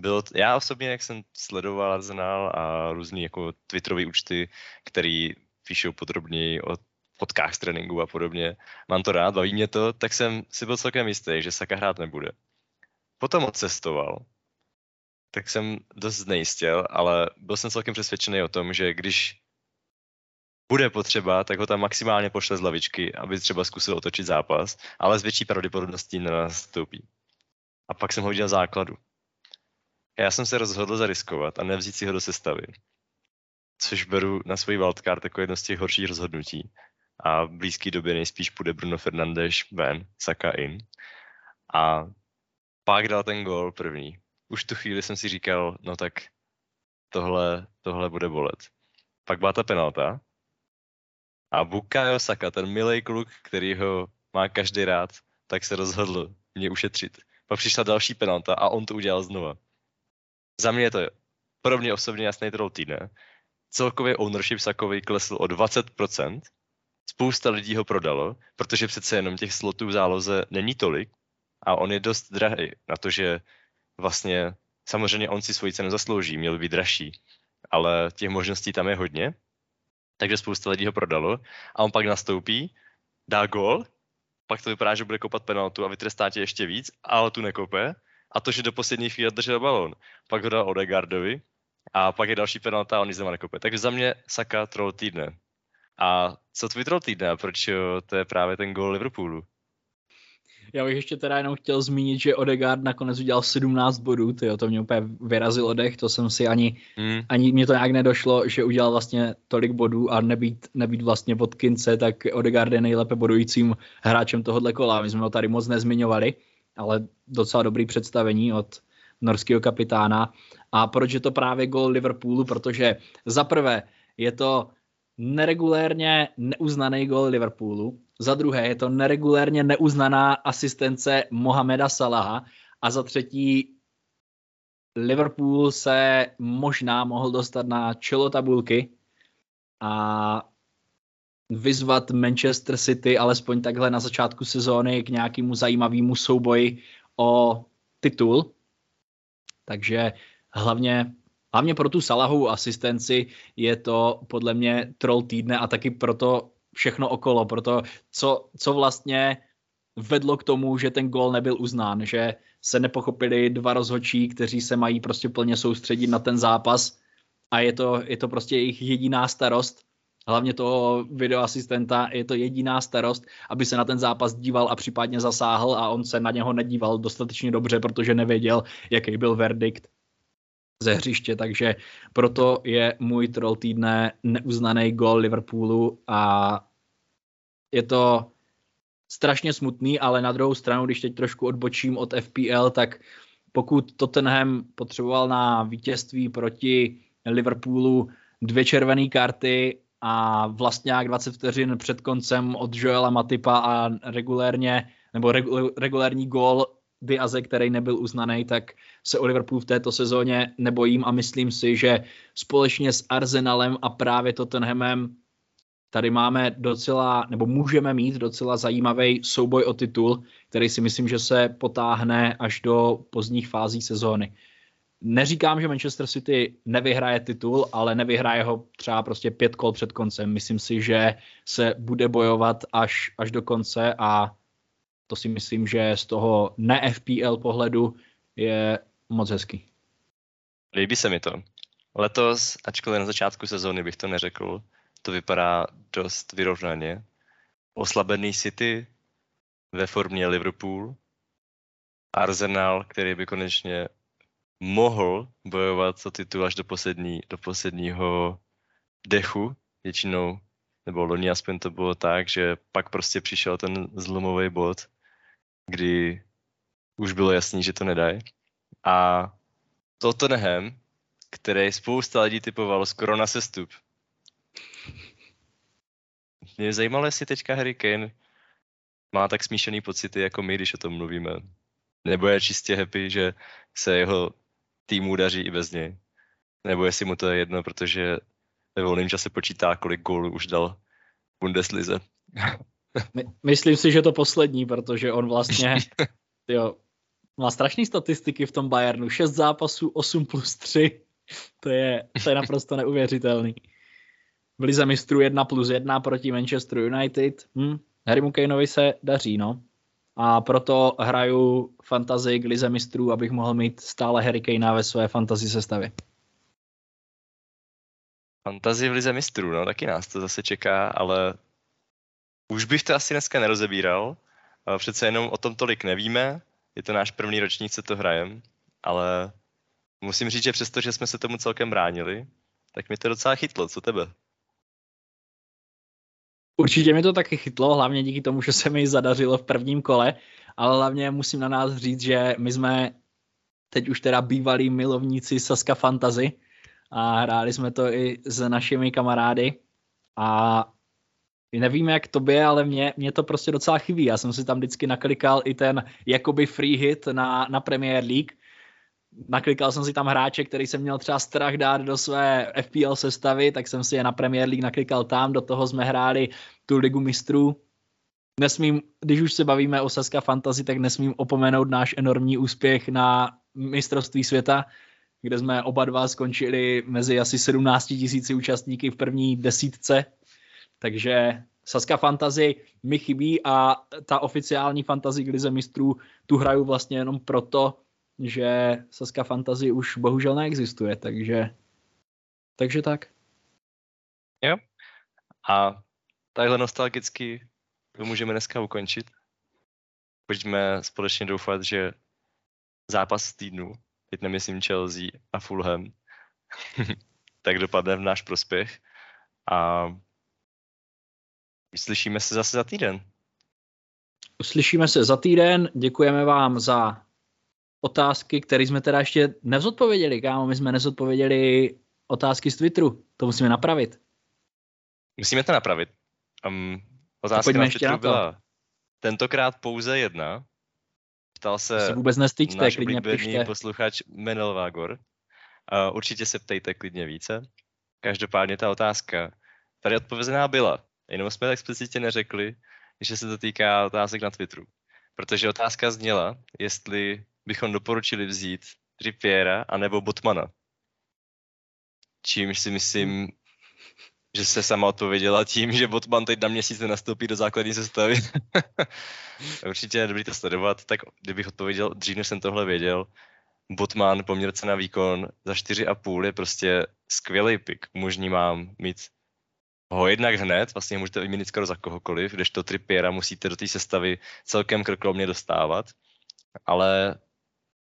Bylo já osobně, jak jsem sledoval Arsenal a různý jako Twitterové účty, který píšou podrobněji o fotkách z tréninku a podobně. Mám to rád, baví mě to, tak jsem si byl celkem jistý, že Saka hrát nebude. Potom odcestoval, tak jsem dost znejistil, ale byl jsem celkem přesvědčený o tom, že když bude potřeba, tak ho tam maximálně pošle z lavičky, aby třeba zkusil otočit zápas, ale s větší pravděpodobností nenastoupí. A pak jsem ho viděl základu. Já jsem se rozhodl zariskovat a nevzít si ho do sestavy. Což beru na svůj wildcard jako jedno z těch horších rozhodnutí. A v blízké době nejspíš půjde Bruno Fernandes ven, Saka in. A pak dal ten gol první. Už tu chvíli jsem si říkal, no tak tohle, tohle bude bolet. Pak byla ta penalta, a Bukayo Saka, ten milý kluk, který ho má každý rád, tak se rozhodl mě ušetřit. Pak přišla další penalta a on to udělal znova. Za mě je to pro mě osobně jasný troll týdne. Celkově ownership Sakovi klesl o 20%. Spousta lidí ho prodalo, protože přece jenom těch slotů v záloze není tolik a on je dost drahý na to, že vlastně samozřejmě on si svoji cenu zaslouží, měl být dražší, ale těch možností tam je hodně takže spousta lidí ho prodalo a on pak nastoupí, dá gol, pak to vypadá, že bude kopat penaltu a vytrestá tě ještě víc, ale tu nekope a to, že do poslední chvíle držel balón. Pak ho dal Odegaardovi a pak je další penalta a on nic nekope. Takže za mě Saka troll týdne. A co tvůj troll týdne a proč to je právě ten gol Liverpoolu? Já bych ještě teda jenom chtěl zmínit, že Odegaard nakonec udělal 17 bodů, tyjo, to mě úplně vyrazil odech, to jsem si ani, hmm. ani mě to nějak nedošlo, že udělal vlastně tolik bodů a nebýt, nebýt vlastně pod kince, tak Odegaard je nejlépe bodujícím hráčem tohohle kola. My jsme ho tady moc nezmiňovali, ale docela dobrý představení od norského kapitána. A proč je to právě gol Liverpoolu? Protože za prvé je to neregulérně neuznaný gol Liverpoolu, za druhé je to neregulérně neuznaná asistence Mohameda Salaha a za třetí Liverpool se možná mohl dostat na čelo tabulky a vyzvat Manchester City alespoň takhle na začátku sezóny k nějakému zajímavému souboji o titul. Takže hlavně, hlavně pro tu Salahovou asistenci je to podle mě troll týdne a taky proto všechno okolo, proto co, co vlastně vedlo k tomu, že ten gol nebyl uznán, že se nepochopili dva rozhodčí, kteří se mají prostě plně soustředit na ten zápas a je to, je to prostě jejich jediná starost, hlavně toho videoasistenta, je to jediná starost, aby se na ten zápas díval a případně zasáhl a on se na něho nedíval dostatečně dobře, protože nevěděl, jaký byl verdikt ze hřiště, takže proto je můj troll týdne neuznaný gol Liverpoolu a je to strašně smutný, ale na druhou stranu, když teď trošku odbočím od FPL, tak pokud Tottenham potřeboval na vítězství proti Liverpoolu dvě červené karty a vlastně jak 20 vteřin před koncem od Joela Matipa a regulérně, nebo regulérní gól Diaze, který nebyl uznaný, tak se o Liverpool v této sezóně nebojím a myslím si, že společně s Arsenalem a právě Tottenhamem tady máme docela, nebo můžeme mít docela zajímavý souboj o titul, který si myslím, že se potáhne až do pozdních fází sezóny. Neříkám, že Manchester City nevyhraje titul, ale nevyhraje ho třeba prostě pět kol před koncem. Myslím si, že se bude bojovat až, až do konce a to si myslím, že z toho ne-FPL pohledu je moc hezký. Líbí se mi to. Letos, ačkoliv na začátku sezóny bych to neřekl, to vypadá dost vyrovnaně. Oslabený City ve formě Liverpool, Arsenal, který by konečně mohl bojovat o titul až do, poslední, do posledního dechu, většinou, nebo loni aspoň to bylo tak, že pak prostě přišel ten zlomový bod, kdy už bylo jasný, že to nedají. A Tottenham, který spousta lidí typovalo skoro na sestup, mě zajímalo, jestli teďka Harry Kane má tak smíšený pocity jako my, když o tom mluvíme. Nebo je čistě happy, že se jeho týmu daří i bez něj. Nebo jestli mu to je jedno, protože ve volném čase počítá, kolik gólů už dal Bundeslize. My, myslím si, že to poslední, protože on vlastně jo, má strašné statistiky v tom Bayernu. 6 zápasů, 8 plus 3. To je, to je naprosto neuvěřitelný. v Lize mistrů 1 plus 1 proti Manchester United. Hm, Harrymu Kaneovi se daří, no. A proto hraju fantasy k Lize mistrů, abych mohl mít stále Harry Kanea ve své fantasy sestavě. Fantazy v Lize mistrů, no taky nás to zase čeká, ale už bych to asi dneska nerozebíral. Přece jenom o tom tolik nevíme, je to náš první ročník, co to hrajem, ale musím říct, že přesto, že jsme se tomu celkem bránili, tak mi to docela chytlo. Co tebe? Určitě mi to taky chytlo, hlavně díky tomu, že se mi zadařilo v prvním kole, ale hlavně musím na nás říct, že my jsme teď už teda bývalí milovníci Saska Fantasy a hráli jsme to i s našimi kamarády a nevím jak tobě, ale mě, mě to prostě docela chybí. Já jsem si tam vždycky naklikal i ten jakoby free hit na, na Premier League. Naklikal jsem si tam hráče, který jsem měl třeba strach dát do své FPL sestavy, tak jsem si je na Premier League naklikal tam, do toho jsme hráli tu ligu mistrů. Nesmím, když už se bavíme o Saska Fantasy, tak nesmím opomenout náš enormní úspěch na mistrovství světa, kde jsme oba dva skončili mezi asi 17 tisíci účastníky v první desítce takže Saska Fantasy mi chybí a ta oficiální Fantasy Lize mistrů tu hraju vlastně jenom proto, že Saska Fantasy už bohužel neexistuje, takže takže tak. Jo. A takhle nostalgicky to můžeme dneska ukončit. Pojďme společně doufat, že zápas týdnu, teď nemyslím Chelsea a Fulham, tak dopadne v náš prospěch. A Slyšíme se zase za týden. Slyšíme se za týden, děkujeme vám za otázky, které jsme teda ještě nezodpověděli, kámo, my jsme nezodpověděli otázky z Twitteru, to musíme napravit. Musíme to napravit. Um, otázka na Twitteru na byla tentokrát pouze jedna. Ptal se, se vůbec nestyďte, náš klidně pište. posluchač Menel Vágor. Uh, určitě se ptejte klidně více. Každopádně ta otázka tady odpovězená byla. Jenom jsme explicitně neřekli, že se to týká otázek na Twitteru. Protože otázka zněla, jestli bychom doporučili vzít Trippiera anebo Botmana. Čímž si myslím, že se sama odpověděla tím, že Botman teď na měsíc nastoupí do základní sestavy. Určitě je dobrý to sledovat, tak kdybych odpověděl dřív, než jsem tohle věděl, Botman poměr na výkon za 4,5 je prostě skvělý pick. Umožní mám mít ho jednak hned, vlastně můžete vyměnit skoro za kohokoliv, když to Trippiera musíte do té sestavy celkem krkolomně dostávat, ale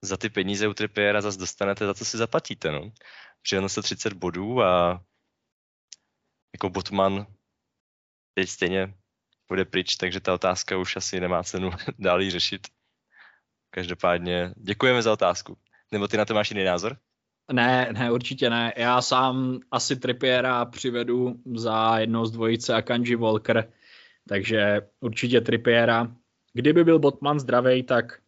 za ty peníze u Trippiera zase dostanete za co si zaplatíte, no. Přijeno se 30 bodů a jako Botman teď stejně bude pryč, takže ta otázka už asi nemá cenu dál řešit. Každopádně děkujeme za otázku. Nebo ty na to máš jiný názor? Ne, ne, určitě ne. Já sám asi Trippiera přivedu za jednou z dvojice a Kanji Walker, takže určitě Trippiera. Kdyby byl Botman zdravý, tak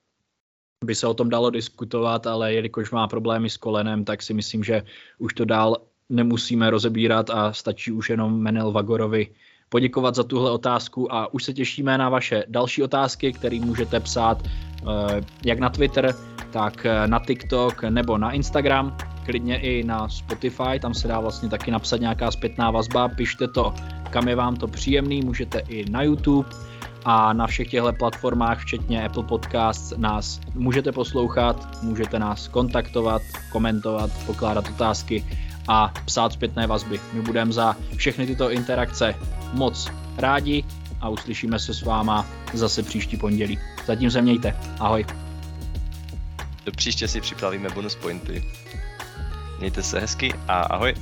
by se o tom dalo diskutovat, ale jelikož má problémy s kolenem, tak si myslím, že už to dál nemusíme rozebírat a stačí už jenom Menel Vagorovi poděkovat za tuhle otázku. A už se těšíme na vaše další otázky, které můžete psát eh, jak na Twitter, tak eh, na TikTok nebo na Instagram, klidně i na Spotify, tam se dá vlastně taky napsat nějaká zpětná vazba, pište to, kam je vám to příjemný, můžete i na YouTube a na všech těchto platformách, včetně Apple Podcasts, nás můžete poslouchat, můžete nás kontaktovat, komentovat, pokládat otázky a psát zpětné vazby. My budeme za všechny tyto interakce moc rádi a uslyšíme se s váma zase příští pondělí. Zatím se mějte. Ahoj. Do příště si připravíme bonus pointy. Mějte se hezky a ahoj.